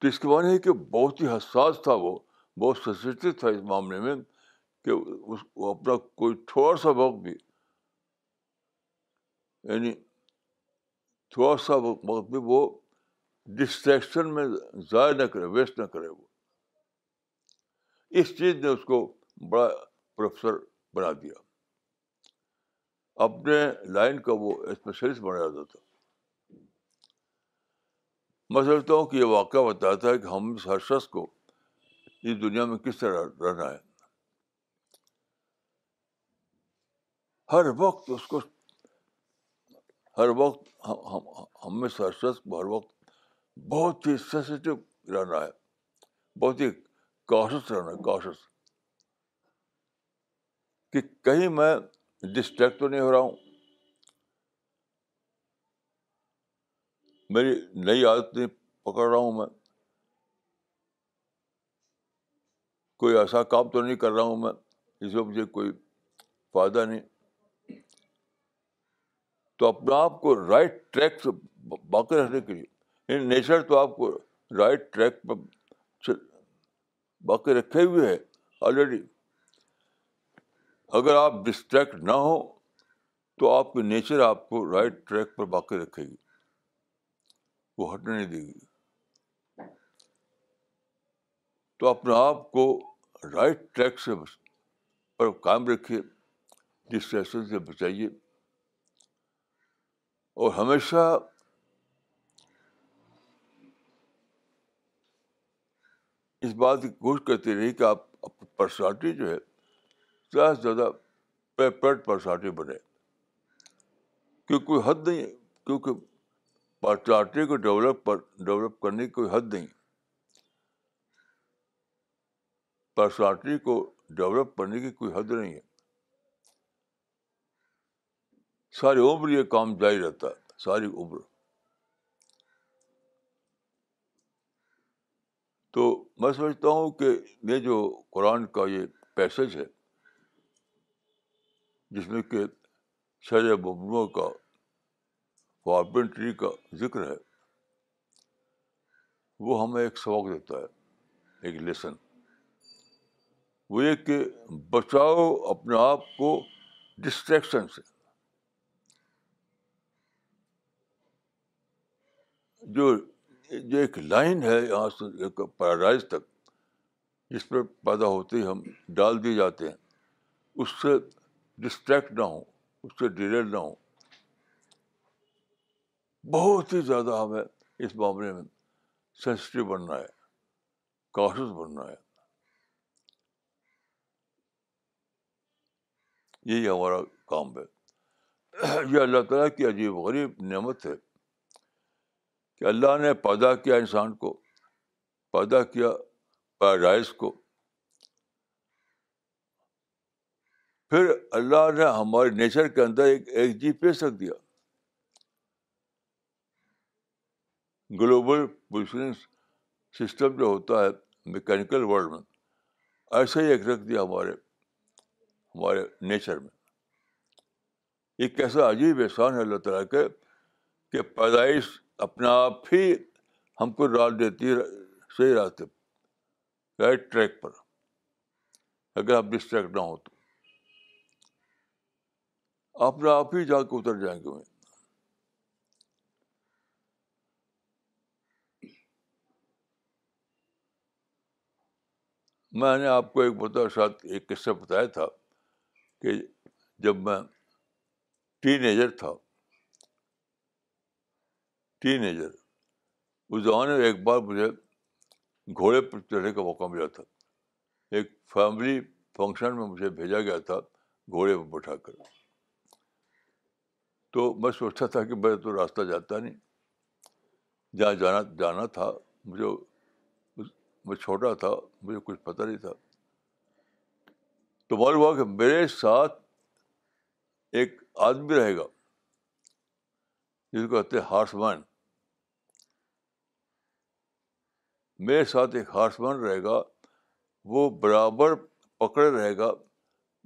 تو اس کے بعد ہے کہ بہت ہی حساس تھا وہ بہت سنسٹو تھا اس معاملے میں کہ اس اپنا کوئی تھوڑا سا وقت بھی یعنی تھوڑا سا وقت بھی وہ ڈسٹریکشن میں ضائع نہ کرے ویسٹ نہ کرے وہ اس چیز نے اس کو بڑا پروفیسر بنا دیا اپنے لائن کا وہ اسپیشلسٹ بنا جاتا تھا میں سمجھتا ہوں کہ یہ واقعہ بتاتا ہے کہ ہم ہر شخص کو اس دنیا میں کس طرح رہنا ہے ہر وقت اس کو ہر وقت ہم میں ہر وقت بہت ہی سینسیٹیو رہنا ہے بہت ہی کاشس رہنا ہے کاشس کہ کہیں میں ڈسٹریکٹ تو نہیں ہو رہا ہوں میری نئی عادت نہیں پکڑ رہا ہوں میں کوئی ایسا کام تو نہیں کر رہا ہوں میں جس میں مجھے کوئی فائدہ نہیں تو اپنے آپ کو رائٹ ٹریک سے باقی رکھنے کے لیے نیچر تو آپ کو رائٹ ٹریک پر باقی رکھے ہوئے ہے آلریڈی اگر آپ ڈسٹریکٹ نہ ہو تو آپ کی نیچر آپ کو رائٹ ٹریک پر باقی رکھے گی وہ ہٹنے نہیں دے گی تو اپنے آپ کو رائٹ ٹریک سے پر قائم رکھیے ڈسٹریکشن سے بچائیے اور ہمیشہ اس بات کی کوشش کرتی رہی کہ آپ پرسنالٹی جو ہے زیادہ سے زیادہ پرسنالٹی بنے کیونکہ کوئی حد نہیں ہے کیونکہ پرسنالٹی کو ڈیولپ پر ڈیولپ کرنے کی کوئی حد نہیں پرسنالٹی کو ڈیولپ کرنے کی کوئی حد نہیں ہے ساری عمر یہ کام جاری رہتا ہے ساری عمر تو میں سمجھتا ہوں کہ یہ جو قرآن کا یہ پیسج ہے جس میں کہ شرح ببروؤں کا کاربنٹری کا ذکر ہے وہ ہمیں ایک سبق دیتا ہے ایک لیسن وہ یہ کہ بچاؤ اپنے آپ کو ڈسٹریکشن سے جو جو ایک لائن ہے یہاں سے پیراڈائز تک جس پہ پیدا ہوتے ہی ہم ڈال دیے جاتے ہیں اس سے ڈسٹریکٹ نہ ہوں اس سے ڈیلیڈ نہ ہوں بہت ہی زیادہ ہمیں اس معاملے میں سینسٹیو بننا ہے کاشس بننا ہے یہی ہمارا کام ہے یہ اللہ تعالیٰ کی عجیب غریب نعمت ہے کہ اللہ نے پیدا کیا انسان کو پیدا کیا پیراڈائز کو پھر اللہ نے ہمارے نیچر کے اندر ایک ایک پی جی ایس رکھ دیا گلوبل پوزیشننگ سسٹم جو ہوتا ہے میکینیکل ورلڈ میں ایسے ہی ایک رکھ دیا ہمارے ہمارے نیچر میں یہ کیسا عجیب احسان ہے اللہ تعالیٰ کے کہ پیدائش اپنے آپ ہی ہم کو ڈال دیتی ہے صحیح راستے رائٹ ٹریک پر اگر آپ ڈسٹریکٹ نہ ہو تو اپنے آپ ہی جا کے اتر جائیں گے میں نے آپ کو ایک بتا ساتھ ایک قصہ بتایا تھا کہ جب میں ٹین ایجر تھا ٹین ایجر اس زمانے میں ایک بار مجھے گھوڑے پر چڑھنے کا موقع ملا تھا ایک فیملی فنکشن میں مجھے بھیجا گیا تھا گھوڑے پر بٹھا کر تو میں سوچتا تھا کہ میں تو راستہ جاتا نہیں جہاں جانا جانا تھا مجھے میں چھوٹا تھا مجھے کچھ پتہ نہیں تھا تو معلوم ہوا کہ میرے ساتھ ایک آدمی رہے گا جس کو کہتے ہارس مین میرے ساتھ ایک ہارس ون رہے گا وہ برابر پکڑے رہے گا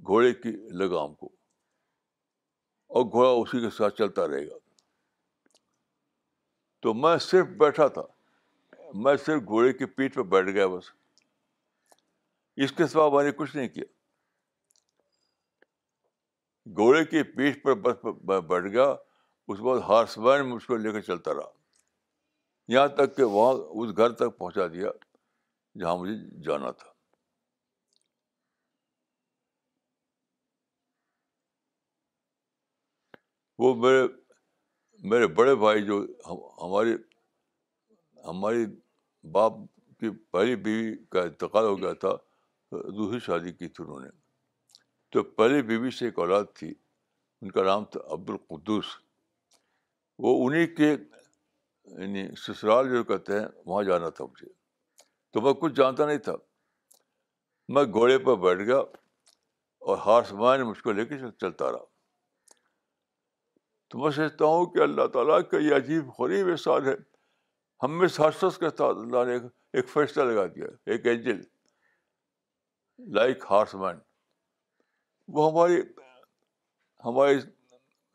گھوڑے کی لگام کو اور گھوڑا اسی کے ساتھ چلتا رہے گا تو میں صرف بیٹھا تھا میں صرف گھوڑے کی پیٹھ پہ بیٹھ گیا بس اس کے سوا میں نے کچھ نہیں کیا گھوڑے کی پیٹھ پر بس بیٹھ گیا اس کے بعد ہارس بین مجھ کو لے کر چلتا رہا یہاں تک کہ وہاں اس گھر تک پہنچا دیا جہاں مجھے جانا تھا وہ میرے میرے بڑے بھائی جو ہماری ہماری باپ کی پہلی بیوی کا انتقال ہو گیا تھا دوسری شادی کی تھی انہوں نے تو پہلی بیوی سے ایک اولاد تھی ان کا نام تھا عبد القدس وہ انہیں کے یعنی سسرال جو کہتے ہیں وہاں جانا تھا مجھے تو میں کچھ جانتا نہیں تھا میں گھوڑے پر بیٹھ گیا اور ہارس مین مجھ کو لے کے چلتا رہا تو میں سوچتا ہوں کہ اللہ تعالیٰ کا یہ عجیب غریب احسان ہے ہم ہر شخص کے ساتھ اللہ نے ایک فیصلہ لگا دیا ایک اینجل لائک ہارس مین وہ ہماری ہماری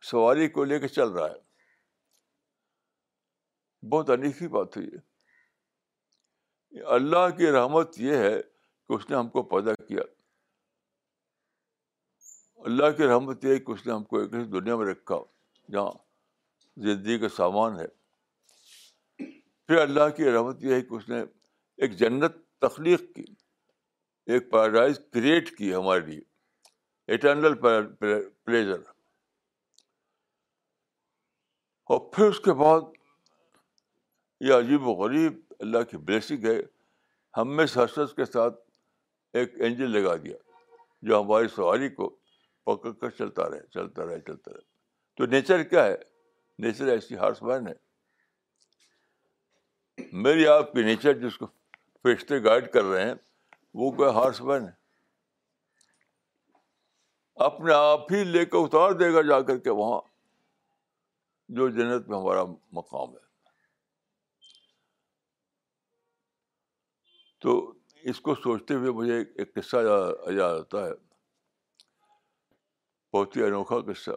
سواری کو لے کے چل رہا ہے بہت انیکھی بات ہے یہ اللہ کی رحمت یہ ہے کہ اس نے ہم کو پیدا کیا اللہ کی رحمت یہ ہے کہ اس نے ہم کو ایک دنیا میں رکھا جہاں زندگی کا سامان ہے پھر اللہ کی رحمت یہ ہے کہ اس نے ایک جنت تخلیق کی ایک پیراڈائز کریٹ کی ہمارے لیے اٹرنل پلیزر اور پھر اس کے بعد یہ عجیب و غریب اللہ کی بلیسنگ ہے ہم میں سرسس کے ساتھ ایک انجن لگا دیا جو ہماری سواری کو پکڑ کر چلتا رہے چلتا رہے چلتا رہے تو نیچر کیا ہے نیچر ایسی ہارس مین ہے میری آپ کی نیچر جس کو فرشتے گائڈ کر رہے ہیں وہ کوئی ہارس مین ہے اپنے آپ ہی لے کر اتار دے گا جا کر کے وہاں جو جنت میں ہمارا مقام ہے تو اس کو سوچتے ہوئے مجھے ایک قصہ یاد آتا ہے بہت ہی انوکھا قصہ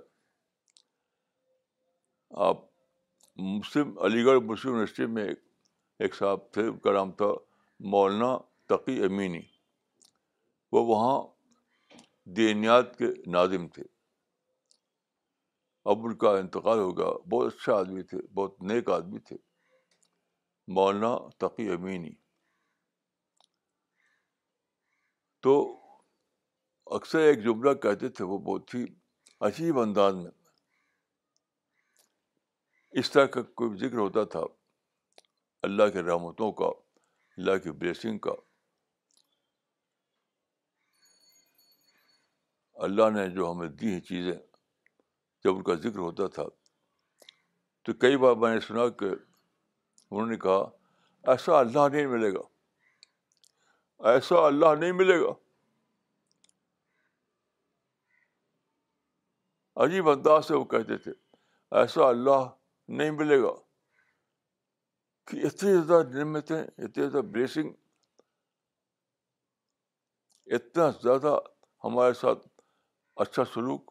آپ مسلم علی گڑھ مسلم یونیورسٹی میں ایک صاحب تھے ان کا نام تھا مولانا تقی امینی وہ وہاں دینیات کے ناظم تھے اب ان کا انتقال ہو گیا بہت اچھا آدمی تھے بہت نیک آدمی تھے مولانا تقی امینی تو اکثر ایک جملہ کہتے تھے وہ بہت ہی عجیب انداز میں اس طرح کا کوئی ذکر ہوتا تھا اللہ کے رحمتوں کا اللہ کی بلیسنگ کا اللہ نے جو ہمیں دی ہیں چیزیں جب ان کا ذکر ہوتا تھا تو کئی بار میں نے سنا کہ انہوں نے کہا ایسا اللہ نہیں ملے گا ایسا اللہ نہیں ملے گا عجیب انداز سے وہ کہتے تھے ایسا اللہ نہیں ملے گا کہ اتنی زیادہ نعمتیں اتنی زیادہ بلیسنگ اتنا زیادہ ہمارے ساتھ اچھا سلوک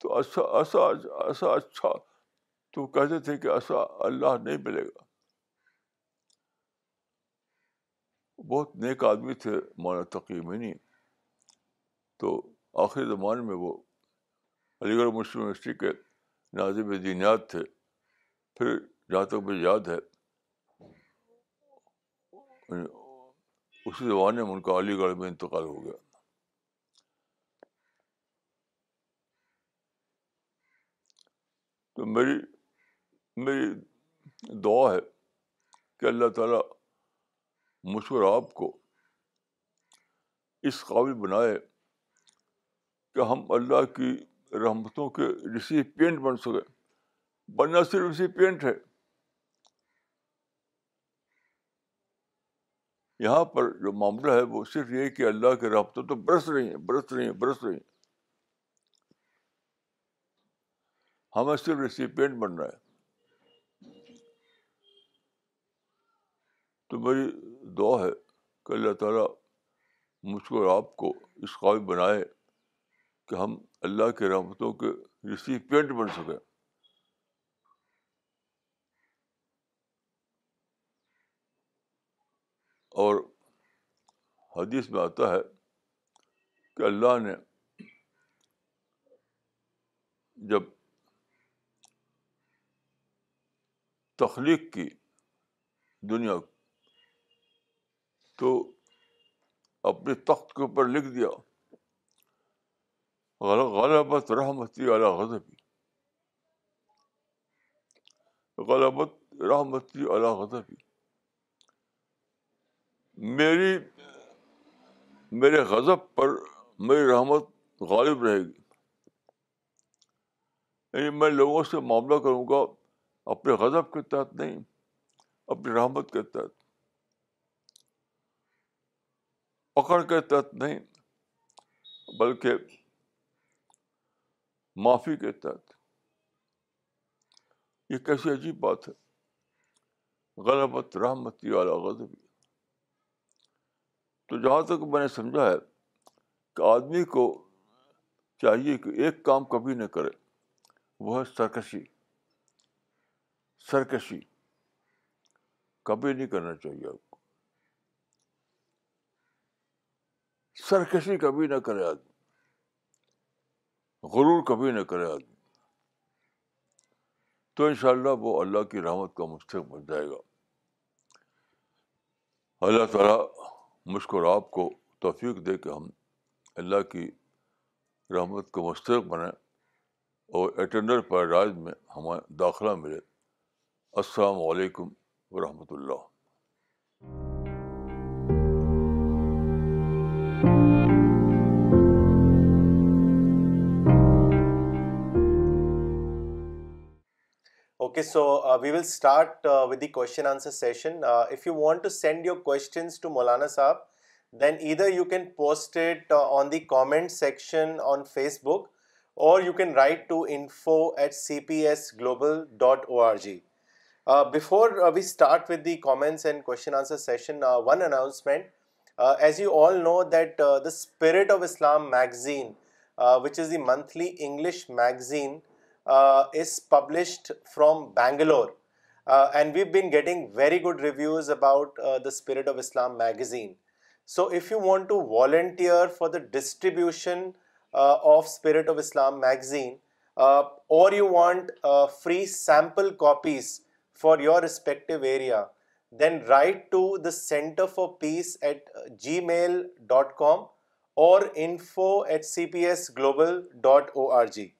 تو ایسا ایسا ایسا اچھا تو کہتے تھے کہ ایسا اللہ نہیں ملے گا بہت نیک آدمی تھے تقی منی تو آخری زمانے میں وہ علی گڑھ مسلم یونیورسٹی کے نازم دینیات تھے پھر جہاں تک مجھے یاد ہے اسی زمانے میں ان کا علی گڑھ میں انتقال ہو گیا تو میری میری دعا ہے کہ اللہ تعالیٰ مشور آپ کو اس قابل بنائے کہ ہم اللہ کی رحمتوں کے بننا پینٹ بن سکے یہاں پر جو معاملہ ہے وہ صرف یہ کہ اللہ کے رابطوں تو برس رہی ہیں برس رہی ہیں برس رہی ہیں ہمیں صرف ریسیپینٹ پینٹ بننا ہے تو میری دعا ہے کہ اللہ تعالیٰ مجھ کو اور آپ کو اس قابل بنائے کہ ہم اللہ کے رحمتوں کے ریسیپینٹ پینٹ بن سکیں اور حدیث میں آتا ہے کہ اللہ نے جب تخلیق کی دنیا تو اپنے تخت کے اوپر لکھ دیا غلبت رحمتی علی غذبی غلبت رحمتی علی غذبی میری میرے غضب پر میری رحمت غالب رہے گی یعنی میں لوگوں سے معاملہ کروں گا اپنے غضب کے تحت نہیں اپنی رحمت کے تحت پکڑ کے تحت نہیں بلکہ معافی کے تحت یہ کیسی عجیب بات ہے غلبت رحمتی والا غذبی تو جہاں تک میں نے سمجھا ہے کہ آدمی کو چاہیے کہ ایک کام کبھی نہ کرے وہ ہے سرکشی سرکشی کبھی نہیں کرنا چاہیے آپ کو سرکشی کبھی نہ کرے آدمی غرور کبھی نہ کرے آدمی تو ان شاء اللہ وہ اللہ کی رحمت کا مستحق بن جائے گا اللہ تعالیٰ مشکر آپ کو توفیق دے کہ ہم اللہ کی رحمت کو مستحق بنیں اور اٹینڈر پر میں ہمیں داخلہ ملے السلام علیکم ورحمۃ اللہ Okay, so uh, we will start uh, with the question answer session. Uh, if you want to send your questions to Maulana Saab, then either you can post it on the comment section on Facebook, or you can write to info@cpsglobal.org. Before we start with the comments and question answer session, one announcement. As you all know that the Spirit of Islam magazine, which is the monthly English magazine uh, is published from Bangalore, uh, and we've been getting very good reviews about uh, the Spirit of Islam magazine. So if you want to volunteer for the distribution of Spirit of Islam magazine, or you want free sample copies for your respective area, then write to the Center for Peace at gmail.com or info@cpsglobal.org.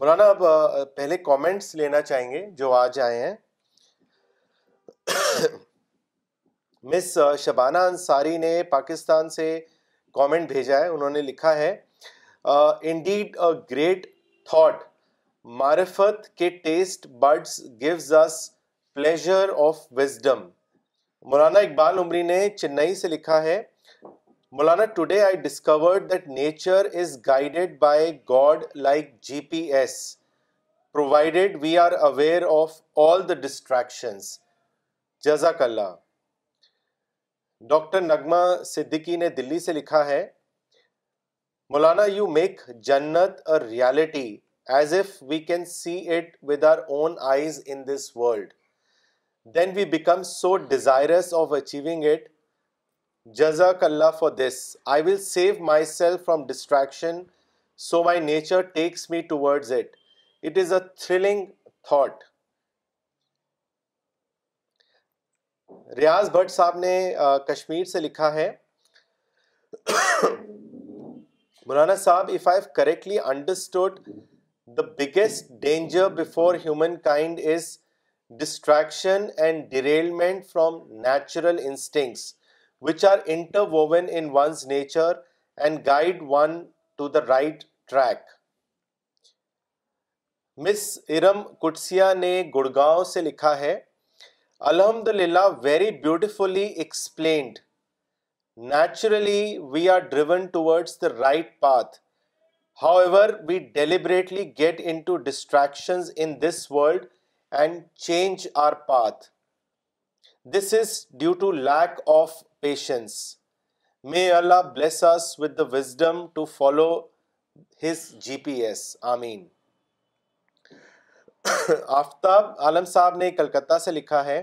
مولانا اب پہلے کامنٹس لینا چاہیں گے جو آج آئے ہیں مس شبانہ انصاری نے پاکستان سے کامنٹ بھیجا ہے انہوں نے لکھا ہے انڈیڈ گریٹ تھاٹ معرفت کے test birds gives us pleasure of wisdom Maulana Iqbal Umri نے چنئی سے لکھا ہے Maulana today I discovered that nature is guided by God like G P S provided we are aware of all the distractions جزاک اللہ ڈاکٹر نگما صدیقی نے دلی سے لکھا ہے مولانا یو میک جنت a reality as if we can see it with our own eyes in this world then we become so desirous of achieving it جزاک اللہ for this I will save myself from distraction so my nature takes me towards it it is a thrilling thought Riaz Bhat Sahab نے کشمیر سے لکھا ہے Maulana Sahab if I correctly understood the biggest danger before human kind is distraction and derailment from natural instincts which are inter and guide one to the right track Miss Iram کٹسیا نے گڑگاؤں سے لکھا ہے الحمد للہ very beautifully explained naturally we are driven towards the right path however we deliberately get into distraction in this world and change our path this is due to lack of patience may Allah bless us with the wisdom to follow his G P S آمین آفتاب عالم صاحب نے کلکتہ سے لکھا ہے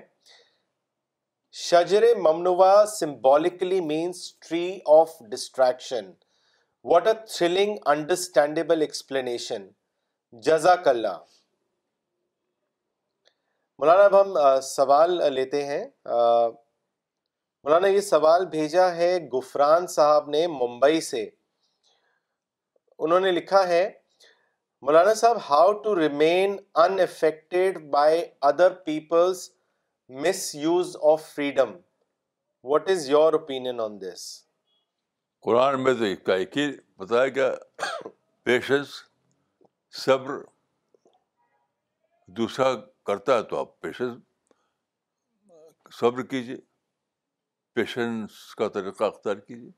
شجر ممنوع symbolically means tree of distraction what a thrilling understandable explanation جزاک اللہ مولانا اب ہم سوال لیتے ہیں مولانا یہ سوال بھیجا ہے گفران صاحب نے ممبئی سے انہوں نے لکھا ہے Maulana Sahab how to remain unaffected by other peoples misuse of freedom what is your opinion on this Quran میں تو ایک ہی بتایا گیا پیشنس صبر دوسرا کرتا ہے تو آپ پیشنس صبر کیجیے پیشنس کا طریقہ اختیار کیجیے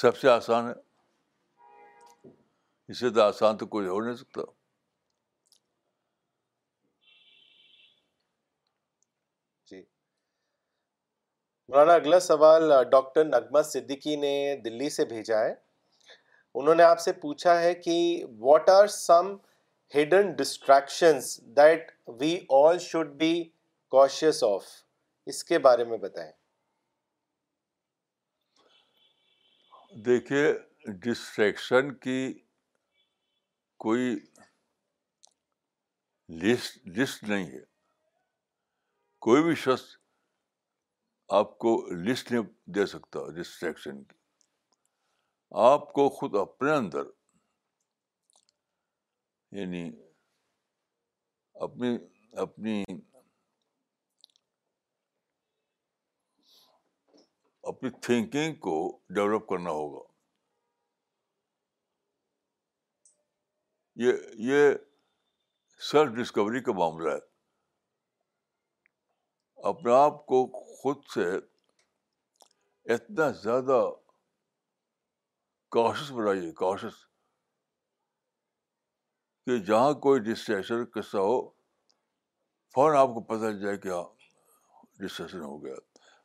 سب سے آسان ہے اس سے تو آسان تو کوئی ہو نہیں سکتا جی مولانا اگلا سوال ڈاکٹر نغمہ صدیقی نے دلی سے بھیجا ہے انہوں نے آپ سے پوچھا ہے کہ what are some hidden distraction that we all should be conscious of اس کے بارے میں بتائیں دیکھیے ڈسٹریکشن کی کوئی لسٹ لسٹ نہیں ہے کوئی بھی شخص آپ کو لسٹ نہیں دے سکتا ڈسٹریکشن کی آپ کو خود اپنے اندر یعنی اپنی اپنی اپنی تھنکنگ کو ڈیولپ کرنا ہوگا یہ یہ سیلف ڈسکوری کا معاملہ ہے اپنے آپ کو خود سے اتنا زیادہ کاشس بنائیے کاشس کہ جہاں کوئی ڈسٹریشن قصہ ہو فوراً آپ کو پتہ چل جائے کہ ہاں ڈسٹریشن ہو گیا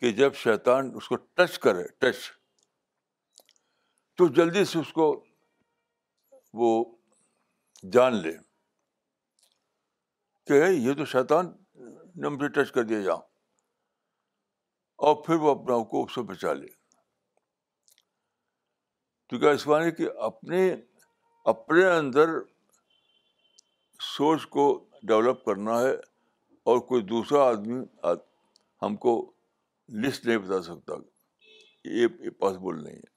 کہ جب شیطان اس کو ٹچ کرے ٹچ تو جلدی سے اس کو وہ جان لے کہ یہ تو شیطان نے مجھے ٹچ کر دیا جا اور پھر وہ اپنا کو اس سے بچا لے تو کیا اس بار ہے کہ اپنے اپنے اندر سوچ کو ڈیولپ کرنا ہے اور کوئی دوسرا آدمی ہم کو لسٹ نہیں بتا سکتا یہ پاسبل نہیں ہے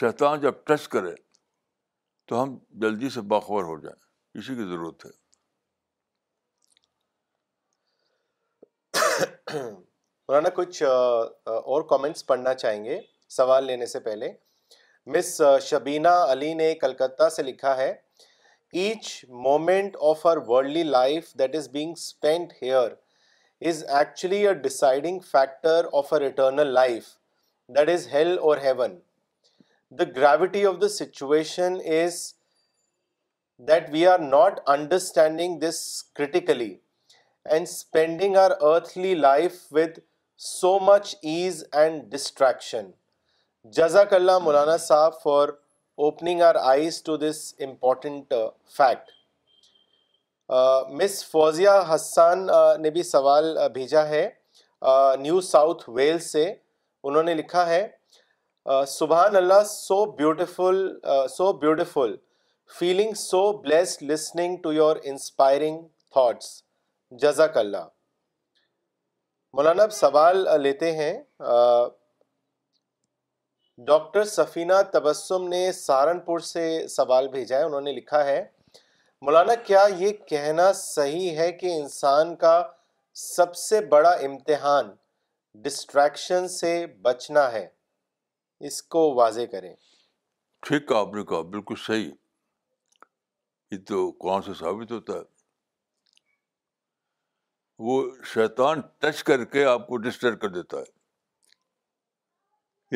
شیطان جب ٹچ کرے تو ہم جلدی سے باخبر ہو جائیں اسی کی ضرورت ہے مولانا کچھ اور کامنٹس پڑھنا چاہیں گے سوال لینے سے پہلے مس شبینہ علی نے کلکتہ سے لکھا ہے each moment of our worldly life that is being spend here is actually a deciding factor of a eternal life that is hell or heaven the gravity of the situation is that we are not understanding this critically and spending our earthly life with so much ease and distraction جزاک اللہ Maulana Sahab for opening our eyes to this important fact Miss Fauzia Hassan نے بھی سوال بھیجا ہے نیو ساؤتھ ویل سے انہوں نے لکھا ہے سبحان اللہ so beautiful so beautiful feeling so blessed listening to your inspiring thoughts جزاک اللہ مولانا اب سوال لیتے ہیں ڈاکٹر سفینہ تبسم نے سہارنپور سے سوال بھیجا ہے انہوں نے لکھا ہے مولانا کیا یہ کہنا صحیح ہے کہ انسان کا سب سے بڑا امتحان ڈسٹریکشن سے بچنا ہے اس کو واضح کریں ٹھیک آپ نے کہا بالکل صحیح یہ تو کون سے ثابت ہوتا ہے وہ شیطان ٹچ کر کے آپ کو ڈسٹرب کر دیتا ہے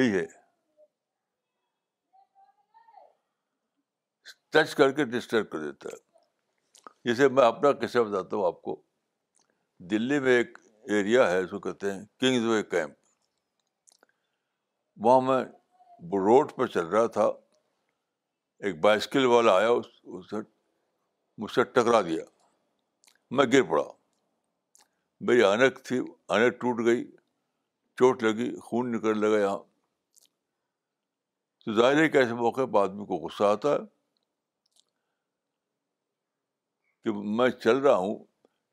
یہی ہے ٹچ کر کے ڈسٹرب کر دیتا ہے جیسے میں اپنا قصہ بتاتا ہوں آپ کو دلی میں ایک ایریا ہے اس کو کہتے ہیں کنگز وے کیمپ وہاں میں روڈ پہ چل رہا تھا ایک بائسکل والا آیا اس اسے مجھ سے ٹکرا دیا میں گر پڑا میری آنکھ تھی انک ٹوٹ گئی چوٹ لگی خون نکل لگا یہاں تو ظاہر ہے کہ ایسے موقع پہ آدمی کو غصہ آتا ہے کہ میں چل رہا ہوں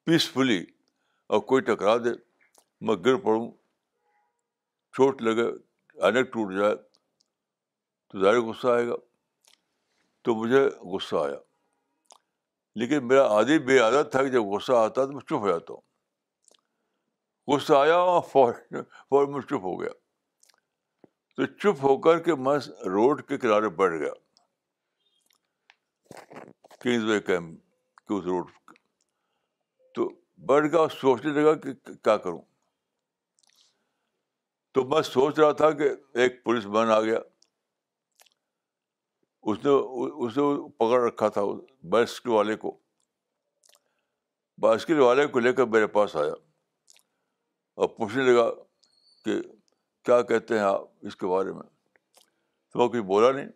پیسفلی اور کوئی ٹکرا دے میں گر پڑوں چوٹ لگے اینک ٹوٹ جائے تو ظاہر غصہ آئے گا تو مجھے غصہ آیا لیکن میرا عادی بے عادت تھا کہ جب غصہ آتا تو میں چپ ہو جاتا ہوں غصہ آیا اور وہاں میں چپ ہو گیا تو چپ ہو کر کے میں روڈ کے کنارے بیٹھ گیا کنگز وے کیمپ کہ اس روڈ تو بیٹھ گیا سوچنے لگا کہ کیا کروں تو میں سوچ رہا تھا کہ ایک پولیس مین آ گیا اس نے پکڑ رکھا تھا بائسکل والے کو بائسکل والے کو لے کر میرے پاس آیا اور پوچھنے لگا کہ کیا کہتے ہیں آپ اس کے بارے میں تو وہ کچھ بولا نہیں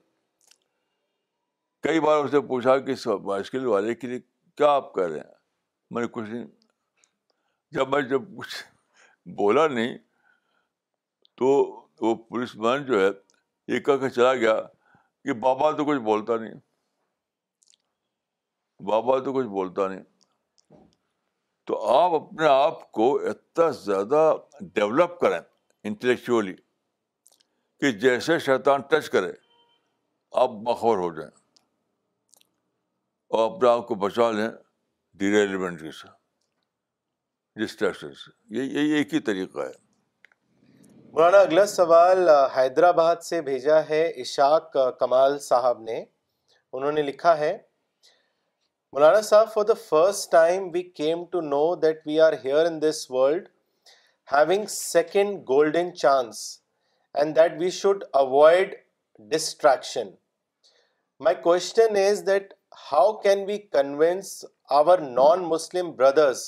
کئی بار اس نے پوچھا کہ بائسکل والے کے لیے کیا آپ کہہ رہے ہیں میں نے کچھ نہیں جب میں جب کچھ بولا نہیں تو وہ پولیس مین جو ہے یہ کہہ کے چلا گیا کہ بابا تو کچھ بولتا نہیں بابا تو کچھ بولتا نہیں تو آپ اپنے آپ کو اتنا زیادہ ڈیولپ کریں انٹلیکچولی کہ جیسے شیطان ٹچ کرے آپ بخور ہو جائیں اور اپنے آپ کو بچا لیں ڈیریلیمنٹ کے ساتھ ڈسٹریکشن سے یہ ایک ہی طریقہ ہے مولانا اگلا سوال حیدرآباد سے بھیجا ہے اشاق کمال صاحب نے انہوں نے لکھا ہے Maulana Sahab for the first time we came to know that we are here in this world having second golden chance and that we should avoid distraction my question is that how can we convince our non Muslim brothers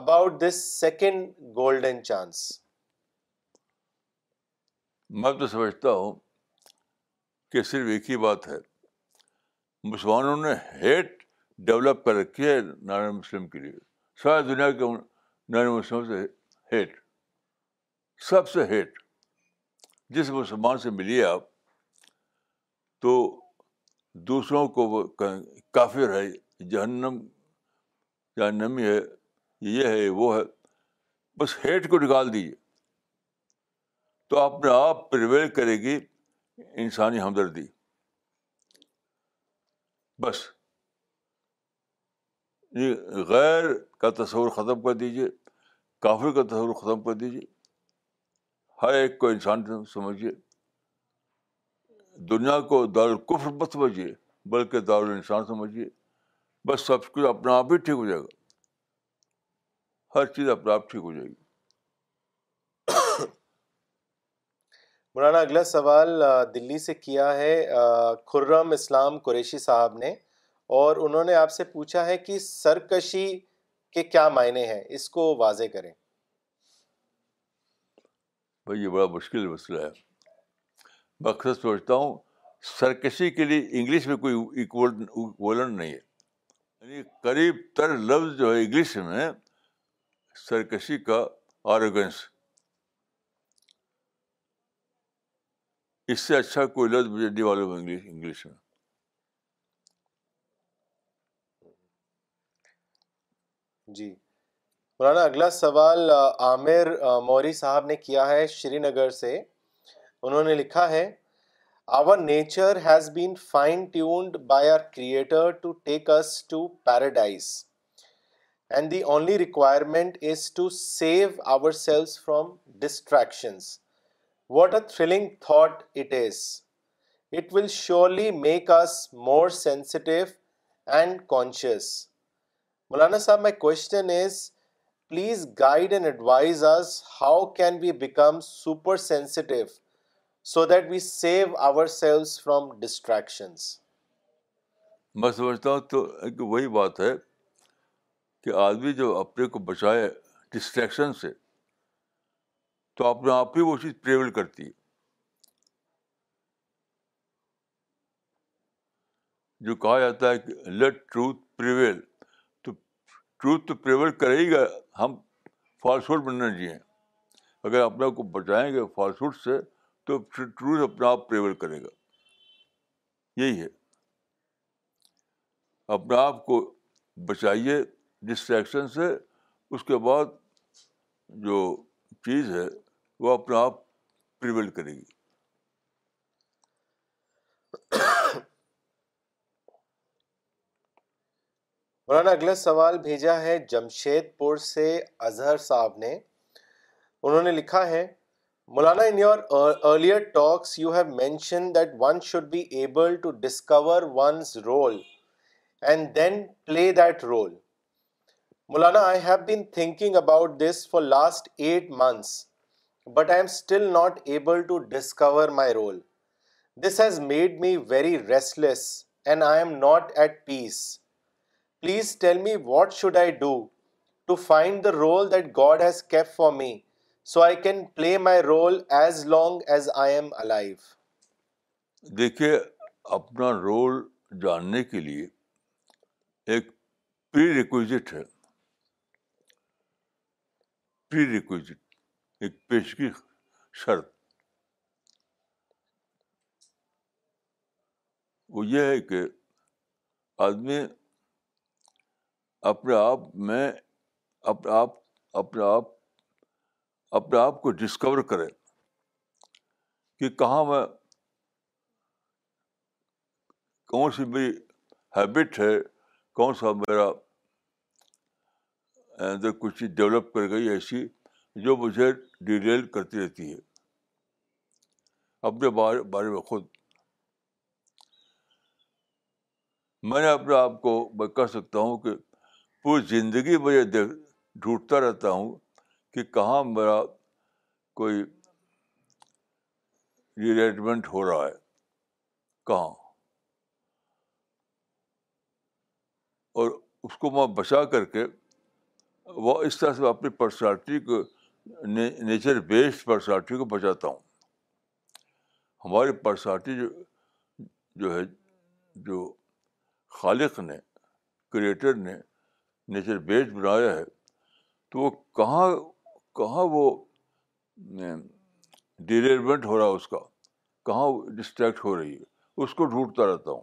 about this second golden chance میں تو سمجھتا ہوں کہ صرف ایک ہی بات ہے مسلمانوں نے ہیٹ ڈیولپ کر رکھی ہے نان مسلم کے لیے ساری دنیا کے نان مسلم سے ہیٹ سب سے ہیٹ جس مسلمان سے ملیے آپ تو دوسروں کو وہ کافر ہے جہنم جہنمی ہے یہ ہے وہ ہے بس ہیٹ کو نکال دیجیے تو اپنے آپ پریویل کرے گی انسانی ہمدردی بس غیر کا تصور ختم کر دیجیے کافر کا تصور ختم کر دیجیے ہر ایک کو انسان سمجھیے دنیا کو مت سمجھیے بلکہ دارالانسان سمجھیے بس سب کچھ اپنا آپ ہی ٹھیک ہو جائے گا ہر چیز اپنا آپ ٹھیک ہو جائے گی مولانا اگلا سوال دلی سے کیا ہے خرم اسلام قریشی صاحب نے اور انہوں نے آپ سے پوچھا ہے کہ سرکشی کے کیا معنی ہیں اس کو واضح کریں بھائی یہ بڑا مشکل مسئلہ ہے میں اکثر سوچتا ہوں سرکشی کے لیے انگلش میں کوئی نہیں ہے یعنی قریب تر لفظ جو ہے انگلش میں سرکشی کا اس سے اچھا کوئی لفظ مجھے نہیں معلوم انگلش انگلش میں جی مولانا اگلا سوال عامر موری صاحب نے کیا ہے شری نگر سے انہوں نے لکھا ہے our nature has been fine tuned by our creator to to take us paradise and the only requirement is to save ourselves from distractions what a thrilling thought it is it will surely make us more sensitive and conscious Maulana Sahab my question is please guide and advise us how can we become super sensitive so that we save our from distraction میں سمجھتا ہوں تو ایک وہی بات ہے کہ آدمی جو اپنے کو بچائے ڈسٹریکشن سے تو اپنے آپ ہی وہ چیز ٹریول کرتی ہے جو کہا جاتا ہے کہ لیٹ ٹروتھ ٹروتھ پریویل تو پریویل کرے ہی گا ہم فالسوڈ بننا جی ہیں اگر اپنے کو بچائیں گے فالسوڈ سے تو ٹروز اپنا آپ ٹریول کرے گا یہی ہے اپنا آپ کو بچائیے ڈسٹریکشن سے اس کے بعد جو چیز ہے وہ اپنا آپ کرے گی مولانا اگلا سوال بھیجا ہے جمشید پور سے اظہر صاحب نے انہوں نے لکھا ہے Maulana, in your uh, earlier talks, you have mentioned that one should be able to discover one's role and then play that role. Maulana, I have been thinking about this for last 8 months, but I am still not able to discover my role. This has made me very restless and I am not at peace. Please tell me what should I do to find the role that God has kept for me so I can play my role as long as I am alive دیکھیے اپنا رول جاننے کے لیے ایک پری پری ہے ایک پیشگی شرط وہ یہ ہے کہ آدمی اپنے آپ میں اپنے آپ اپنے آپ اپنے آپ کو ڈسکور کریں کہ کہاں میں کون سی میری ہیبٹ ہے کون سا میرا اندر کچھ چیز ڈیولپ کر گئی ایسی جو مجھے ڈیلیل کرتی رہتی ہے اپنے بارے بارے میں خود میں نے اپنے آپ کو میں کہہ سکتا ہوں کہ پوری زندگی میں یہ ڈھونڈتا رہتا ہوں کہ کہاں میرا کوئی ریلیٹمنٹ ہو رہا ہے کہاں اور اس کو میں بچا کر کے وہ اس طرح سے اپنی پرسنالٹی کو نیچر بیسڈ پرسنالٹی کو بچاتا ہوں ہماری پرسنالٹی جو جو ہے جو خالق نے کریٹر نے نیچر بیسڈ بنایا ہے تو وہ کہاں کہاں وہ ڈیلیورمنٹ ہو رہا اس کا کہاں وہ ڈسٹریکٹ ہو رہی ہے اس کو ڈھونڈتا رہتا ہوں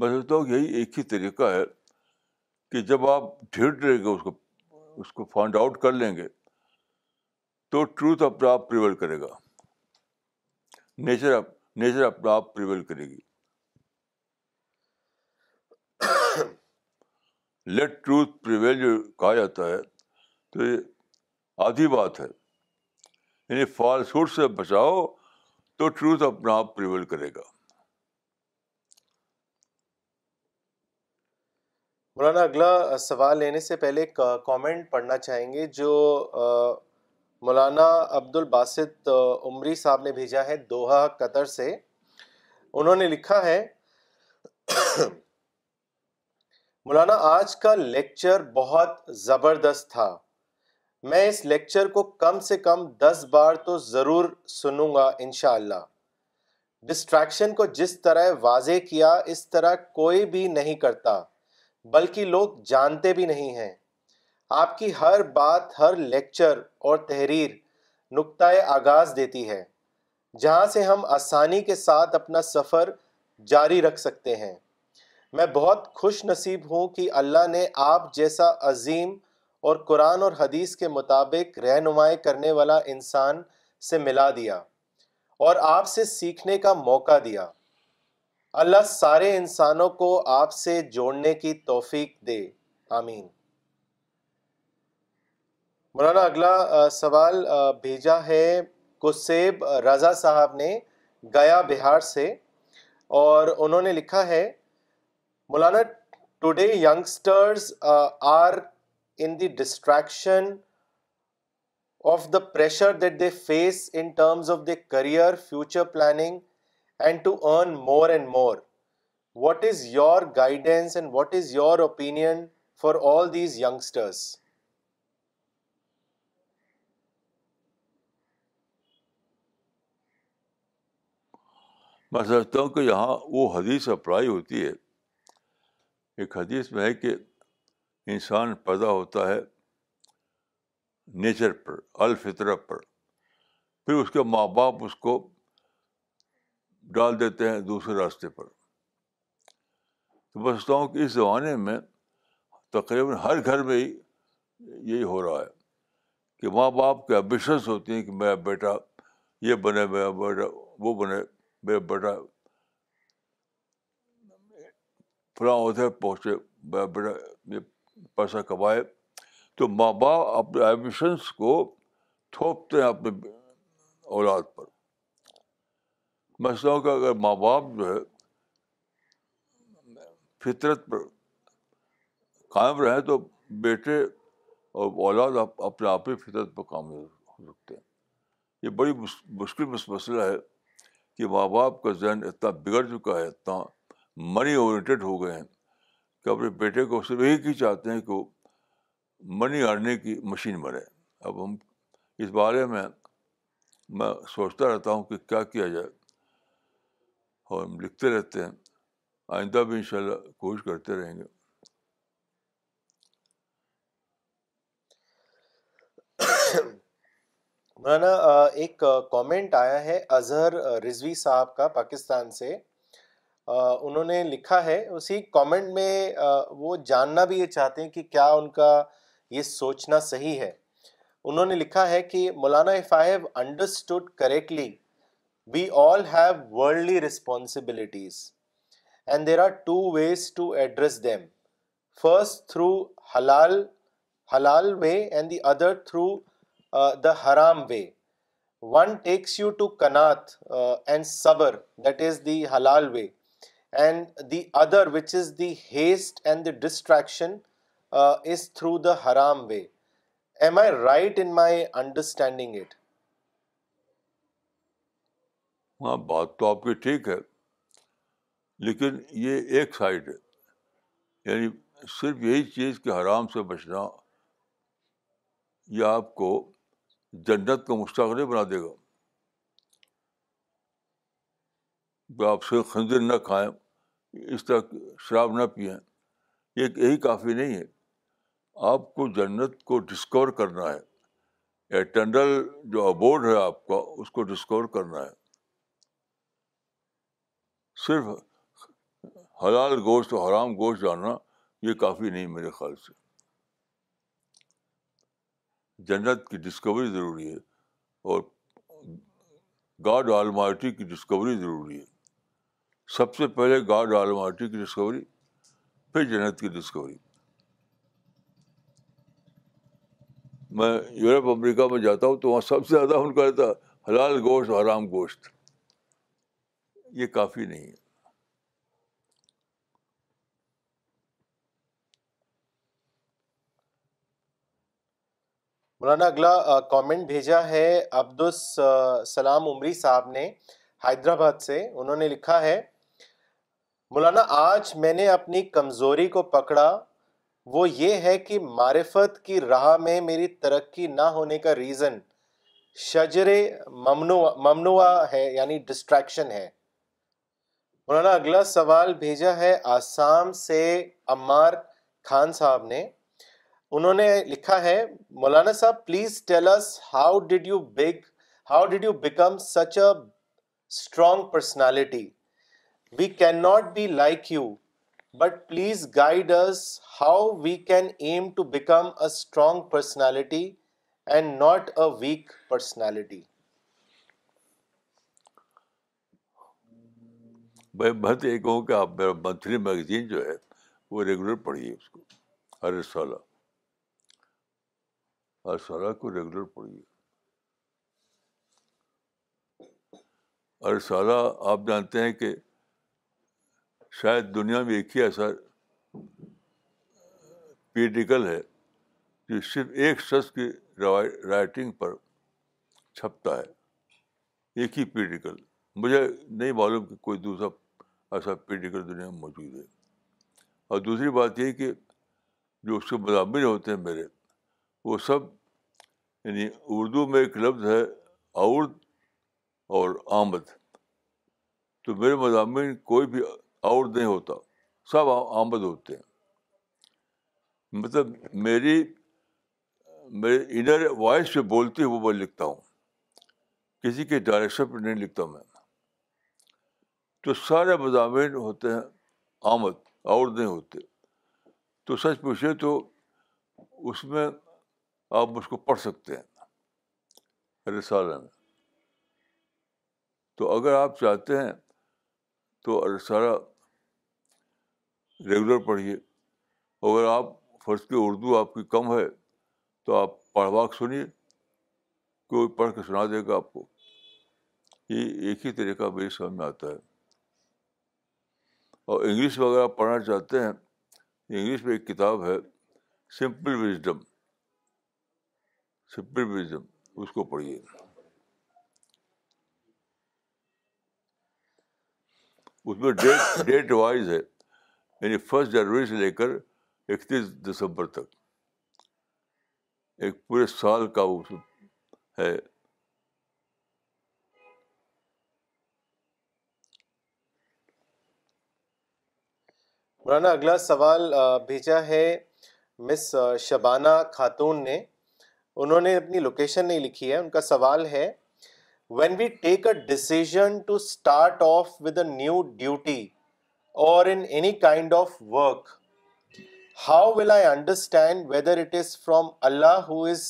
میں سمجھتا ہوں یہی ایک ہی طریقہ ہے کہ جب آپ ڈھیٹ رہے گے اس کو اس کو فائنڈ آؤٹ کر لیں گے تو ٹروتھ اپنا آپ پریویل کرے گا نیچر اپ نیچر اپنا آپ پریویل کرے گی لیٹ ٹروتھ پریویل جو کہا جاتا ہے تو یہ آدھی بات ہے یعنی فالس ہوڈ سے بچاؤ تو ٹروتھ اپنا آپ پریویل کرے گا مولانا اگلا سوال لینے سے پہلے ایک کامنٹ پڑھنا چاہیں گے جو مولانا عبد الباسط عمری صاحب نے بھیجا ہے دوحہ قطر سے انہوں نے لکھا ہے مولانا آج کا لیکچر بہت زبردست تھا میں اس لیکچر کو کم سے کم دس بار تو ضرور سنوں گا انشاءاللہ ڈسٹریکشن کو جس طرح واضح کیا اس طرح کوئی بھی نہیں کرتا بلکہ لوگ جانتے بھی نہیں ہیں آپ کی ہر بات ہر لیکچر اور تحریر نقطۂ آغاز دیتی ہے جہاں سے ہم آسانی کے ساتھ اپنا سفر جاری رکھ سکتے ہیں میں بہت خوش نصیب ہوں کہ اللہ نے آپ جیسا عظیم اور قرآن اور حدیث کے مطابق رہنمائی کرنے والا انسان سے ملا دیا اور آپ سے سیکھنے کا موقع دیا اللہ سارے انسانوں کو آپ سے جوڑنے کی توفیق دے آمین مولانا اگلا سوال بھیجا ہے کسیب رضا صاحب نے گیا بہار سے اور انہوں نے لکھا ہے Maulana today youngsters are in the distraction of the pressure that they face in terms of their career future planning and to earn more and more what is your guidance and what is your opinion for all these youngsters میں سمجھتا ہوں کہ یہاں وہ حدیث اپلائی ہوتی ہے ایک حدیث میں ہے کہ انسان پیدا ہوتا ہے نیچر پر الفطرت پر پھر اس کے ماں باپ اس کو ڈال دیتے ہیں دوسرے راستے پر میں سوچتا ہوں کہ اس زمانے میں تقریباً ہر گھر میں ہی یہی ہو رہا ہے کہ ماں باپ کے ایمبیشنس ہوتی ہیں کہ میرا بیٹا یہ بنے میرا بیٹا وہ بنے میرا بیٹا فلاں عہدے پہنچے پیسہ کمائے تو ماں باپ اپنے ایمبیشنس کو تھوپتے ہیں اپنے اولاد پر میں سمجھتا ہوں کہ اگر ماں باپ جو ہے فطرت پر قائم رہیں تو بیٹے اور اولاد اپنے آپ ہی فطرت پر کام سکتے ہیں یہ بڑی مشکل مسئلہ ہے کہ ماں باپ کا ذہن اتنا بگڑ چکا ہے اتنا منی اورینٹیڈ ہو گئے ہیں کہ اپنے بیٹے کو صرف ایک ہی چاہتے ہیں کہ وہ منی ارننگ کی مشین بنے اب ہم اس بارے میں میں سوچتا رہتا ہوں کہ کیا کیا جائے اور ہم لکھتے رہتے ہیں آئندہ بھی ان شاء اللہ کوشش کرتے رہیں گے مولانا ایک کامنٹ آیا ہے اظہر رضوی صاحب کا پاکستان سے انہوں نے لکھا ہے اسی کامنٹ میں وہ جاننا بھی یہ چاہتے ہیں کہ کیا ان کا یہ سوچنا صحیح ہے انہوں نے لکھا ہے کہ Maulana if I have understood correctly we all have worldly responsibilities and there are two ways to address them first through حلال حلال way and the other through the حرام way one takes you to کنات and صبر دیٹ از دی حلال way and the other which is the haste and the distraction is through the حرام way am I right in my understanding it ہاں بات تو آپ کی ٹھیک ہے لیکن یہ ایک سائڈ ہے یعنی صرف یہی چیز کہ حرام سے بچنا یہ آپ کو جنت کا مستقل بنا دے گا آپ سے خندر نہ کھائیں اس طرح شراب نہ پئیں ایک یہی کافی نہیں ہے آپ کو جنت کو ڈسکور کرنا ہے یا جو ابورڈ ہے آپ کا اس کو ڈسکور کرنا ہے صرف حلال گوشت حرام گوشت جانا یہ کافی نہیں میرے خیال سے جنت کی ڈسکوری ضروری ہے اور گاڈ آلم کی ڈسکوری ضروری ہے سب سے پہلے گاڈ آلماٹی کی ڈسکوری پھر جنت کی ڈسکوری میں یورپ امریکہ میں جاتا ہوں تو وہاں سب سے زیادہ ان کا رہتا حلال گوشت حرام گوشت یہ کافی نہیں ہے مولانا اگلا کامنٹ بھیجا ہے عبدالسلام عمری صاحب نے حیدرآباد سے انہوں نے لکھا ہے مولانا آج میں نے اپنی کمزوری کو پکڑا وہ یہ ہے کہ معرفت کی راہ میں میری ترقی نہ ہونے کا ریزن شجر ممنوع ہے یعنی ڈسٹریکشن ہے مولانا اگلا سوال بھیجا ہے آسام سے عمار خان صاحب نے انہوں نے لکھا ہے Maulana Sahab please tell us how did you big how did you become such a strong personality we can not be like you but please guide us how we can aim to become a strong personality and not a weak personality میں بہت یہ کہوں کہ آپ میرا منتھلی میگزین جو ہے وہ ریگولر پڑھیے اس کو ہر ہر سالہ کو ریگولر پڑھیے ہر آپ جانتے ہیں کہ شاید دنیا میں ایک ہی ایسا پیٹیکل ہے جو صرف ایک شخص کی رائٹنگ پر چھپتا ہے ایک ہی پیٹیکل مجھے نہیں معلوم کہ کوئی دوسرا ایسا پیٹیکل دنیا میں موجود ہے اور دوسری بات یہ کہ جو اس کے مضامین ہوتے ہیں میرے وہ سب یعنی اردو میں ایک لفظ ہے عورت اور آمد تو میرے مضامین کوئی بھی اور نہیں ہوتا سب آمد ہوتے ہیں مطلب میری میرے انر وائس پہ بولتے ہوئے میں لکھتا ہوں کسی کے ڈائریکشن پہ نہیں لکھتا میں تو سارے مضامین ہوتے ہیں آمد اور نہیں ہوتے تو سچ پوچھے تو اس میں آپ مجھ کو پڑھ سکتے ہیں رسالہ میں تو اگر آپ چاہتے ہیں تو رسالہ ریگولر پڑھیے اگر آپ فرض کی اردو آپ کی کم ہے تو آپ پڑھوا کے سنیے کوئی پڑھ کے سنا دے گا آپ کو یہ ایک ہی طریقہ میری سمجھ میں آتا ہے اور انگلش میں اگر آپ پڑھنا چاہتے ہیں انگلش میں ایک کتاب ہے سمپل وزڈم سمپل وزڈم اس کو پڑھیے اس میں ڈیٹ ڈیٹ وائز ہے یعنی فسٹ جنوری سے لے کر اکتیس دسمبر تک ایک پورے سال کا وہ ہے مولانا اگلا سوال بھیجا ہے مس شبانہ خاتون نے انہوں نے اپنی لوکیشن نہیں لکھی ہے ان کا سوال ہے when we take a decision to start off with a new duty or in any kind of work how will I understand whether it is from Allah who is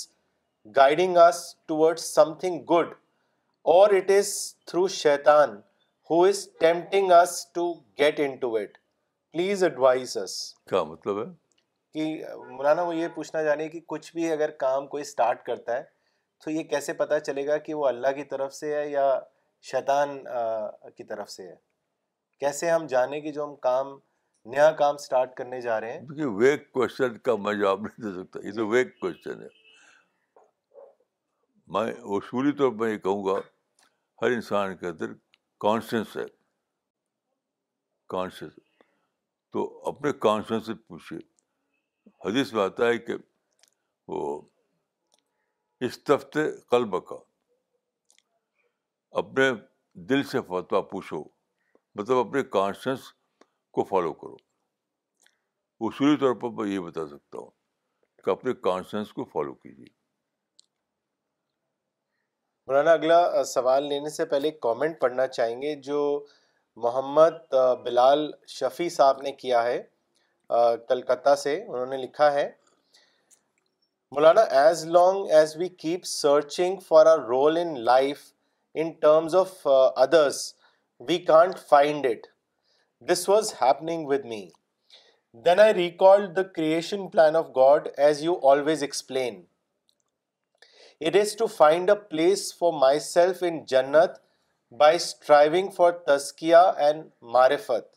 guiding us toward something good or it is through Shaitan who is tempting us to get in to it please advise us کیا مطلب ہے کہ مولانا وہ یہ پوچھنا جانے کہ کچھ بھی اگر کام کوئی اسٹارٹ کرتا ہے تو یہ کیسے پتا چلے گا کہ وہ اللہ کی طرف سے ہے یا شیطان کی طرف سے ہے کیسے ہم جانے کی جو ہم کام نیا کام اسٹارٹ کرنے جا رہے ہیں کیونکہ ویک کوشچن کا میں جواب نہیں دے سکتا یہ تو ویک جی۔ ہے میں اصولی طور پر یہ کہوں گا ہر انسان کے اندر کانشنس ہے کانشیس تو اپنے کانشنس سے پوچھے حدیث میں آتا ہے کہ وہ استفتے قلب کا اپنے دل سے فتویٰ پوچھو مطلب اپنے کانشنس کو فالو کرو اصولی طور پر میں یہ بتا سکتا ہوں کہ اپنے کانشنس کو فالو کیجیے مولانا اگلا سوال لینے سے پہلے ایک کامنٹ پڑھنا چاہیں گے جو محمد بلال شفیع صاحب نے کیا ہے کلکتہ سے انہوں نے لکھا ہے Maulana as long as we keep searching for our role in life in terms of others we can't find it this was happening with me then I recall the creation plan of God as you always explain it is to find a place for myself in jannat by striving for tazkiya and marifat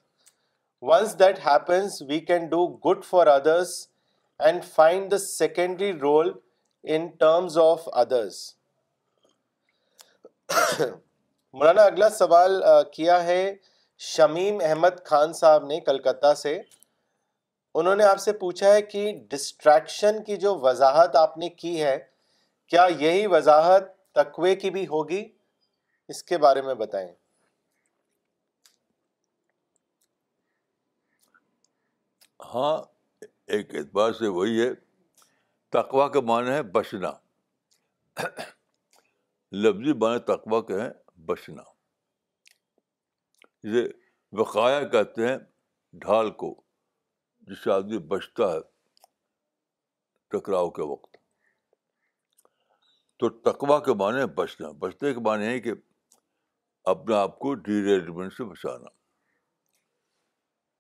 once that happens we can do good for others and find the secondary role in terms of others Maulana اگلا سوال کیا ہے شمیم احمد خان صاحب نے کلکتہ سے انہوں نے آپ سے پوچھا ہے کہ ڈسٹریکشن کی جو وضاحت آپ نے کی ہے کیا یہی وضاحت تقوی کی بھی ہوگی اس کے بارے میں بتائیں ہاں ایک اعتبار سے وہی ہے تقوا کا معنی ہے بچنا لفظی معنی تقوا کے ہیں بچنا جسے وقایا کہتے ہیں ڈھال کو جس سے آدمی بچتا ہے ٹکراؤ کے وقت تو تقوا کے معنی بچنا بچنے کے معنی ہے کہ اپنے آپ کو ڈیریلمنٹ سے بچانا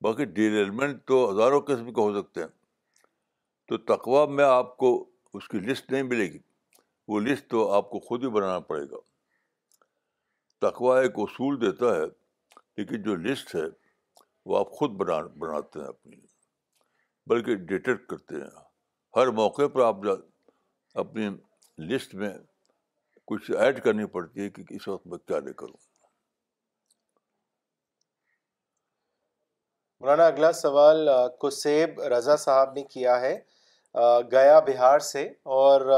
باقی ڈیریلمنٹ تو ہزاروں قسم کے ہو سکتے ہیں تو تقوا میں آپ کو اس کی لسٹ نہیں ملے گی وہ لسٹ تو آپ کو خود ہی بنانا پڑے گا تقوا ایک اصول دیتا ہے لیکن جو لسٹ ہے وہ آپ خود بنا بناتے ہیں اپنی بلکہ ڈیٹیکٹ کرتے ہیں ہر موقع پر آپ اپنی لسٹ میں کچھ ایڈ کرنی پڑتی ہے کہ اس وقت میں کیا لے کروں مولانا اگلا سوال کسیب رضا صاحب نے کیا ہے گیا بہار سے اور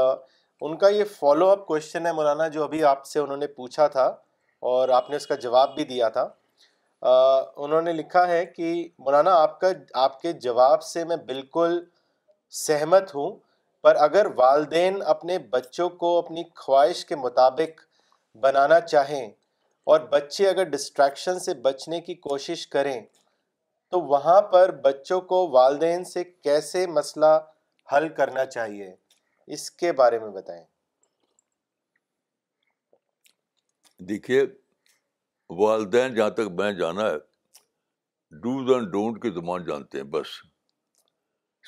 ان کا یہ فالو اپ کوشچن ہے مولانا جو ابھی آپ سے انہوں نے پوچھا تھا اور آپ نے اس کا جواب بھی دیا تھا انہوں نے لکھا ہے کہ مولانا آپ کا آپ کے جواب سے میں بالکل سہمت ہوں پر اگر والدین اپنے بچوں کو اپنی خواہش کے مطابق بنانا چاہیں اور بچے اگر ڈسٹریکشن سے بچنے کی کوشش کریں تو وہاں پر بچوں کو والدین سے کیسے مسئلہ حل کرنا چاہیے اس کے بارے میں بتائیں دیکھیے والدین جہاں تک میں جانا ہے ڈوز اینڈ ڈونٹ کی زبان جانتے ہیں بس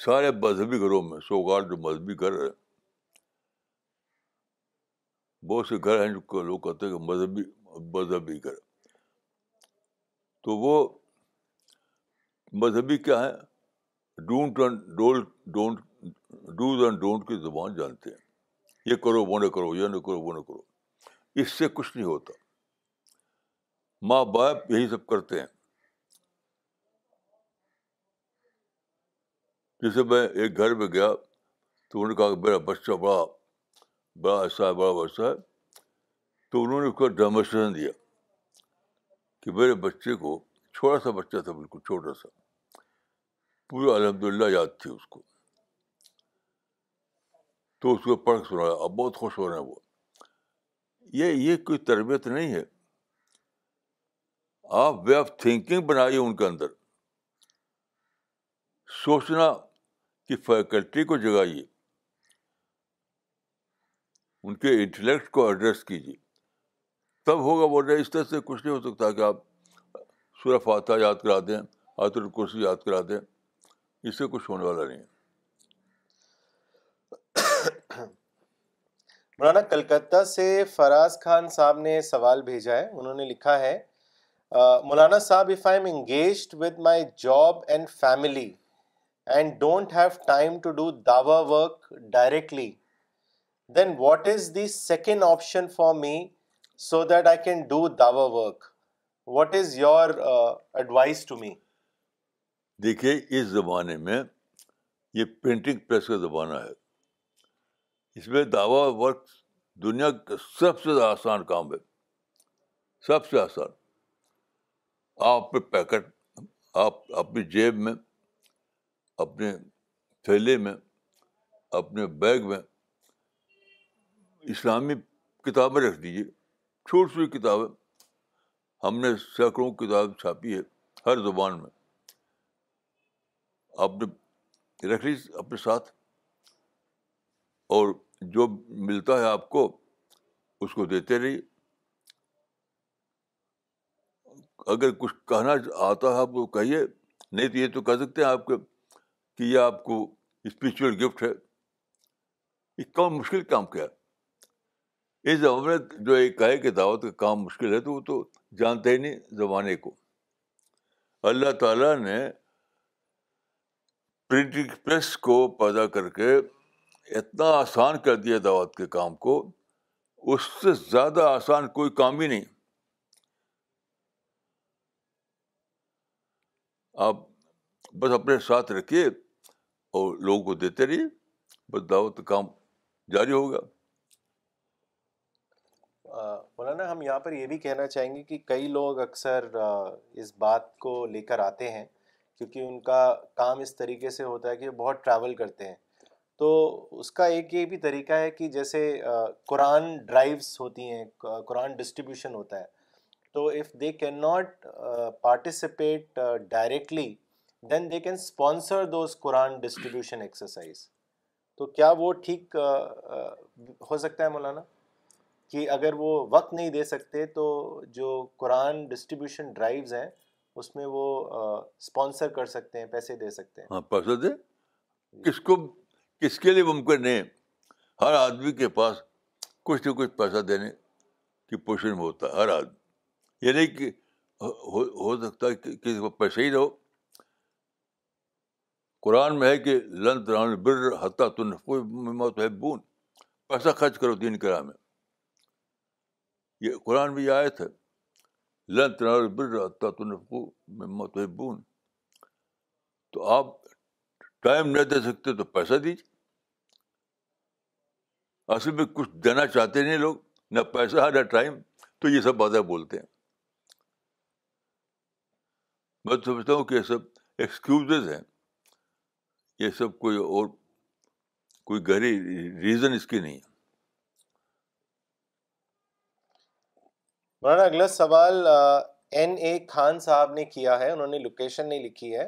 سارے مذہبی گھروں میں سوگار جو مذہبی گھر ہے بہت سے گھر ہیں جو لوگ کہتے ہیں کہ مذہبی مذہبی گھر تو وہ مذہبی کیا ہے don't and don't dos and don't کی زبان جانتے ہیں یہ کرو وہ نہ کرو یہ نہ کرو وہ نہ کرو اس سے کچھ نہیں ہوتا ماں باپ یہی سب کرتے ہیں جیسے میں ایک گھر میں گیا تو انہوں نے کہا کہ میرا بچہ بڑا بڑا ایسا اچھا ہے بڑا ویسا اچھا ہے تو انہوں نے اس کو ڈیمونسٹریشن دیا کہ میرے بچے کو چھوٹا سا بچہ تھا بالکل چھوٹا سا پورا الحمد للہ یاد تھی اس کو تو اس کو پڑھ سنایا اب بہت خوش ہو رہے ہیں وہ یہ یہ کوئی تربیت نہیں ہے آپ وے آف تھنکنگ بنائیے ان کے اندر سوچنا کی فیکلٹی کو جگائیے ان کے انٹلیکٹ کو ایڈریس کیجیے تب ہوگا بول رہے اس طرح سے کچھ نہیں ہو سکتا کہ آپ سورہ آتا یاد کرا دیں آتر الکرسی یاد کرا دیں اس سے کچھ ہونے والا نہیں ہے مولانا کلکتہ سے فراز خان صاحب نے سوال بھیجا ہے انہوں نے لکھا ہے Maulana Sahab if I am engaged with my job and family and don't have time to do dawah work directly then what is the second option for me so that I can do dawah work what is your advice to me دیکھیے اس زمانے میں یہ پرنٹنگ پریس کا زمانہ ہے اس میں دعوی ورک دنیا کا سب سے آسان کام ہے سب سے آسان آپ پیکٹ آپ اپنی جیب میں اپنے تھیلے میں اپنے بیگ میں اسلامی کتابیں رکھ دیجیے چھوٹی چھوٹی کتابیں ہم نے سینکڑوں کتاب کتابیں چھاپی ہے ہر زبان میں آپ نے رکھ لی اپنے ساتھ اور جو ملتا ہے آپ کو اس کو دیتے رہیے اگر کچھ کہنا آتا ہے آپ کو کہیے نہیں تو یہ تو کہہ سکتے ہیں آپ کے کہ یہ آپ کو اسپریچل گفٹ ہے یہ کام مشکل کام کیا ہے اس زمانے جو ایک کہے کہ دعوت کا کام مشکل ہے تو وہ تو جانتے ہی نہیں زمانے کو اللہ تعالیٰ نے پرنٹنگ پریس کو پیدا کر کے اتنا آسان کر دیا دعوت کے کام کو اس سے زیادہ آسان کوئی کام ہی نہیں آپ بس اپنے ساتھ رکھیے اور لوگوں کو دیتے رہیے بس دعوت کام جاری ہوگا مولانا ہم یہاں پر یہ بھی کہنا چاہیں گے کہ کئی لوگ اکثر اس بات کو لے کر آتے ہیں کیونکہ ان کا کام اس طریقے سے ہوتا ہے کہ بہت ٹریول کرتے ہیں تو اس کا ایک یہ بھی طریقہ ہے کہ جیسے قرآن ڈرائیوس ہوتی ہیں قرآن ڈسٹریبیوشن ہوتا ہے تو if they can not participate directly then they can sponsor those Quran distribution exercise تو کیا وہ ٹھیک ہو سکتا ہے مولانا کہ اگر وہ وقت نہیں دے سکتے تو جو قرآن ڈسٹریبیوشن ڈرائیوز ہیں اس میں وہ اسپانسر کر سکتے ہیں پیسے دے سکتے ہیں ہاں، پیسے جی، جی۔ دے کو اس کے لیے ممکن نہیں ہر آدمی کے پاس کچھ نہ کچھ پیسہ دینے کی پوزیشن میں ہوتا ہے ہر آدمی یہ نہیں کہ ہو سکتا ہے کہ کسی کو پیسے ہی رہو قرآن میں ہے کہ لن تران بر حتیٰ تنفوت ہے بون پیسہ خرچ کرو دین کر میں یہ قرآن بھی آئے تھے لن تران بر حتیٰ تنفو مت ہے بون تو آپ ٹائم نہ دے سکتے تو پیسہ دیجیے اصل میں کچھ دینا چاہتے نہیں لوگ نہ پیسہ نہ ٹائم تو یہ سب باتیں بولتے ہیں میں سمجھتا ہوں کہ یہ سب ایکسکیوز ہیں یہ سب کوئی اور کوئی گہری ریزن اس کی نہیں مولانا اگلا سوال این اے خان صاحب نے کیا ہے انہوں نے لوکیشن نہیں لکھی ہے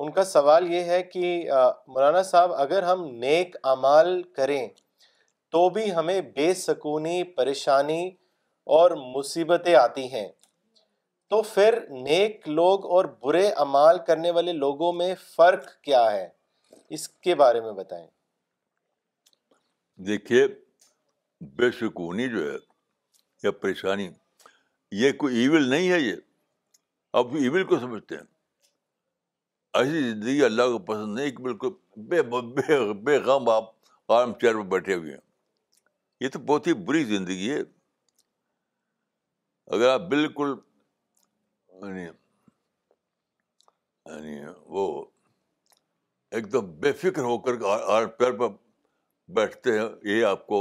ان کا سوال یہ ہے کہ مولانا صاحب اگر ہم نیک اعمال کریں تو بھی ہمیں بے سکونی پریشانی اور مصیبتیں آتی ہیں تو پھر نیک لوگ اور برے اعمال کرنے والے لوگوں میں فرق کیا ہے اس کے بارے میں بتائیں دیکھیے بے سکونی جو ہے یا پریشانی یہ کوئی ایول نہیں ہے یہ اب ایول کو سمجھتے ہیں ایسی زندگی اللہ کو پسند نہیں کہ بالکل بے بے *laughs* بے غم آپ آرام چیئر پہ بیٹھے ہوئے ہیں یہ تو بہت ہی بری زندگی ہے اگر آپ بالکل یعنی, یعنی وہ ایک دم بے فکر ہو کر آرام چیئر پر بیٹھتے ہیں یہ آپ کو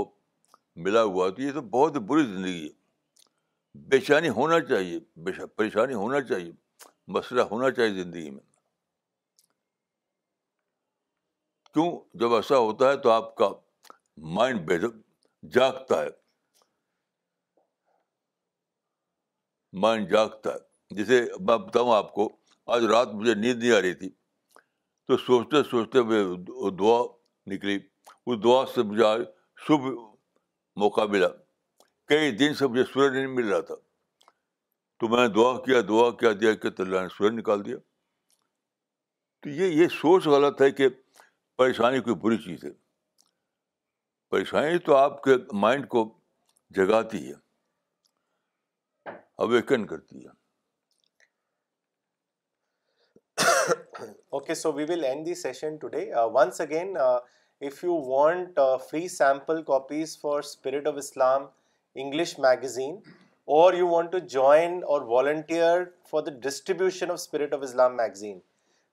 ملا ہوا تو یہ تو بہت ہی بری زندگی ہے چینی ہونا چاہیے پریشانی ہونا چاہیے مسئلہ ہونا چاہیے زندگی میں کیوں جب ایسا ہوتا ہے تو آپ کا مائنڈ بے جاگتا ہے مائنڈ جاگتا ہے جیسے میں بتاؤں آپ کو آج رات مجھے نیند نہیں آ رہی تھی تو سوچتے سوچتے وہ دعا نکلی اس دعا سے مجھے آج شبھ موقع ملا کئی دن سے مجھے سورج نہیں مل رہا تھا تو میں نے دعا کیا دعا کیا دیا کہ اللہ نے سورج نکال دیا تو یہ یہ سوچ غلط ہے کہ پریشانی کوئی بری چیز ہے پریشانی تو آپ کے مائنڈ کو جگاتی ہے اویکن کرتی ہے okay so we will end the session today once again if you want free sample copies for spirit of Islam English magazine or you want to join or volunteer for the distribution of spirit of Islam magazine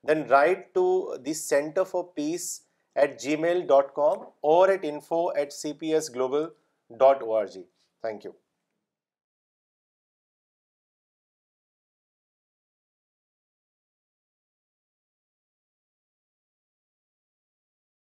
then write to the Center for Peace at gmail.com or at info@cpsglobal.org. Thank you.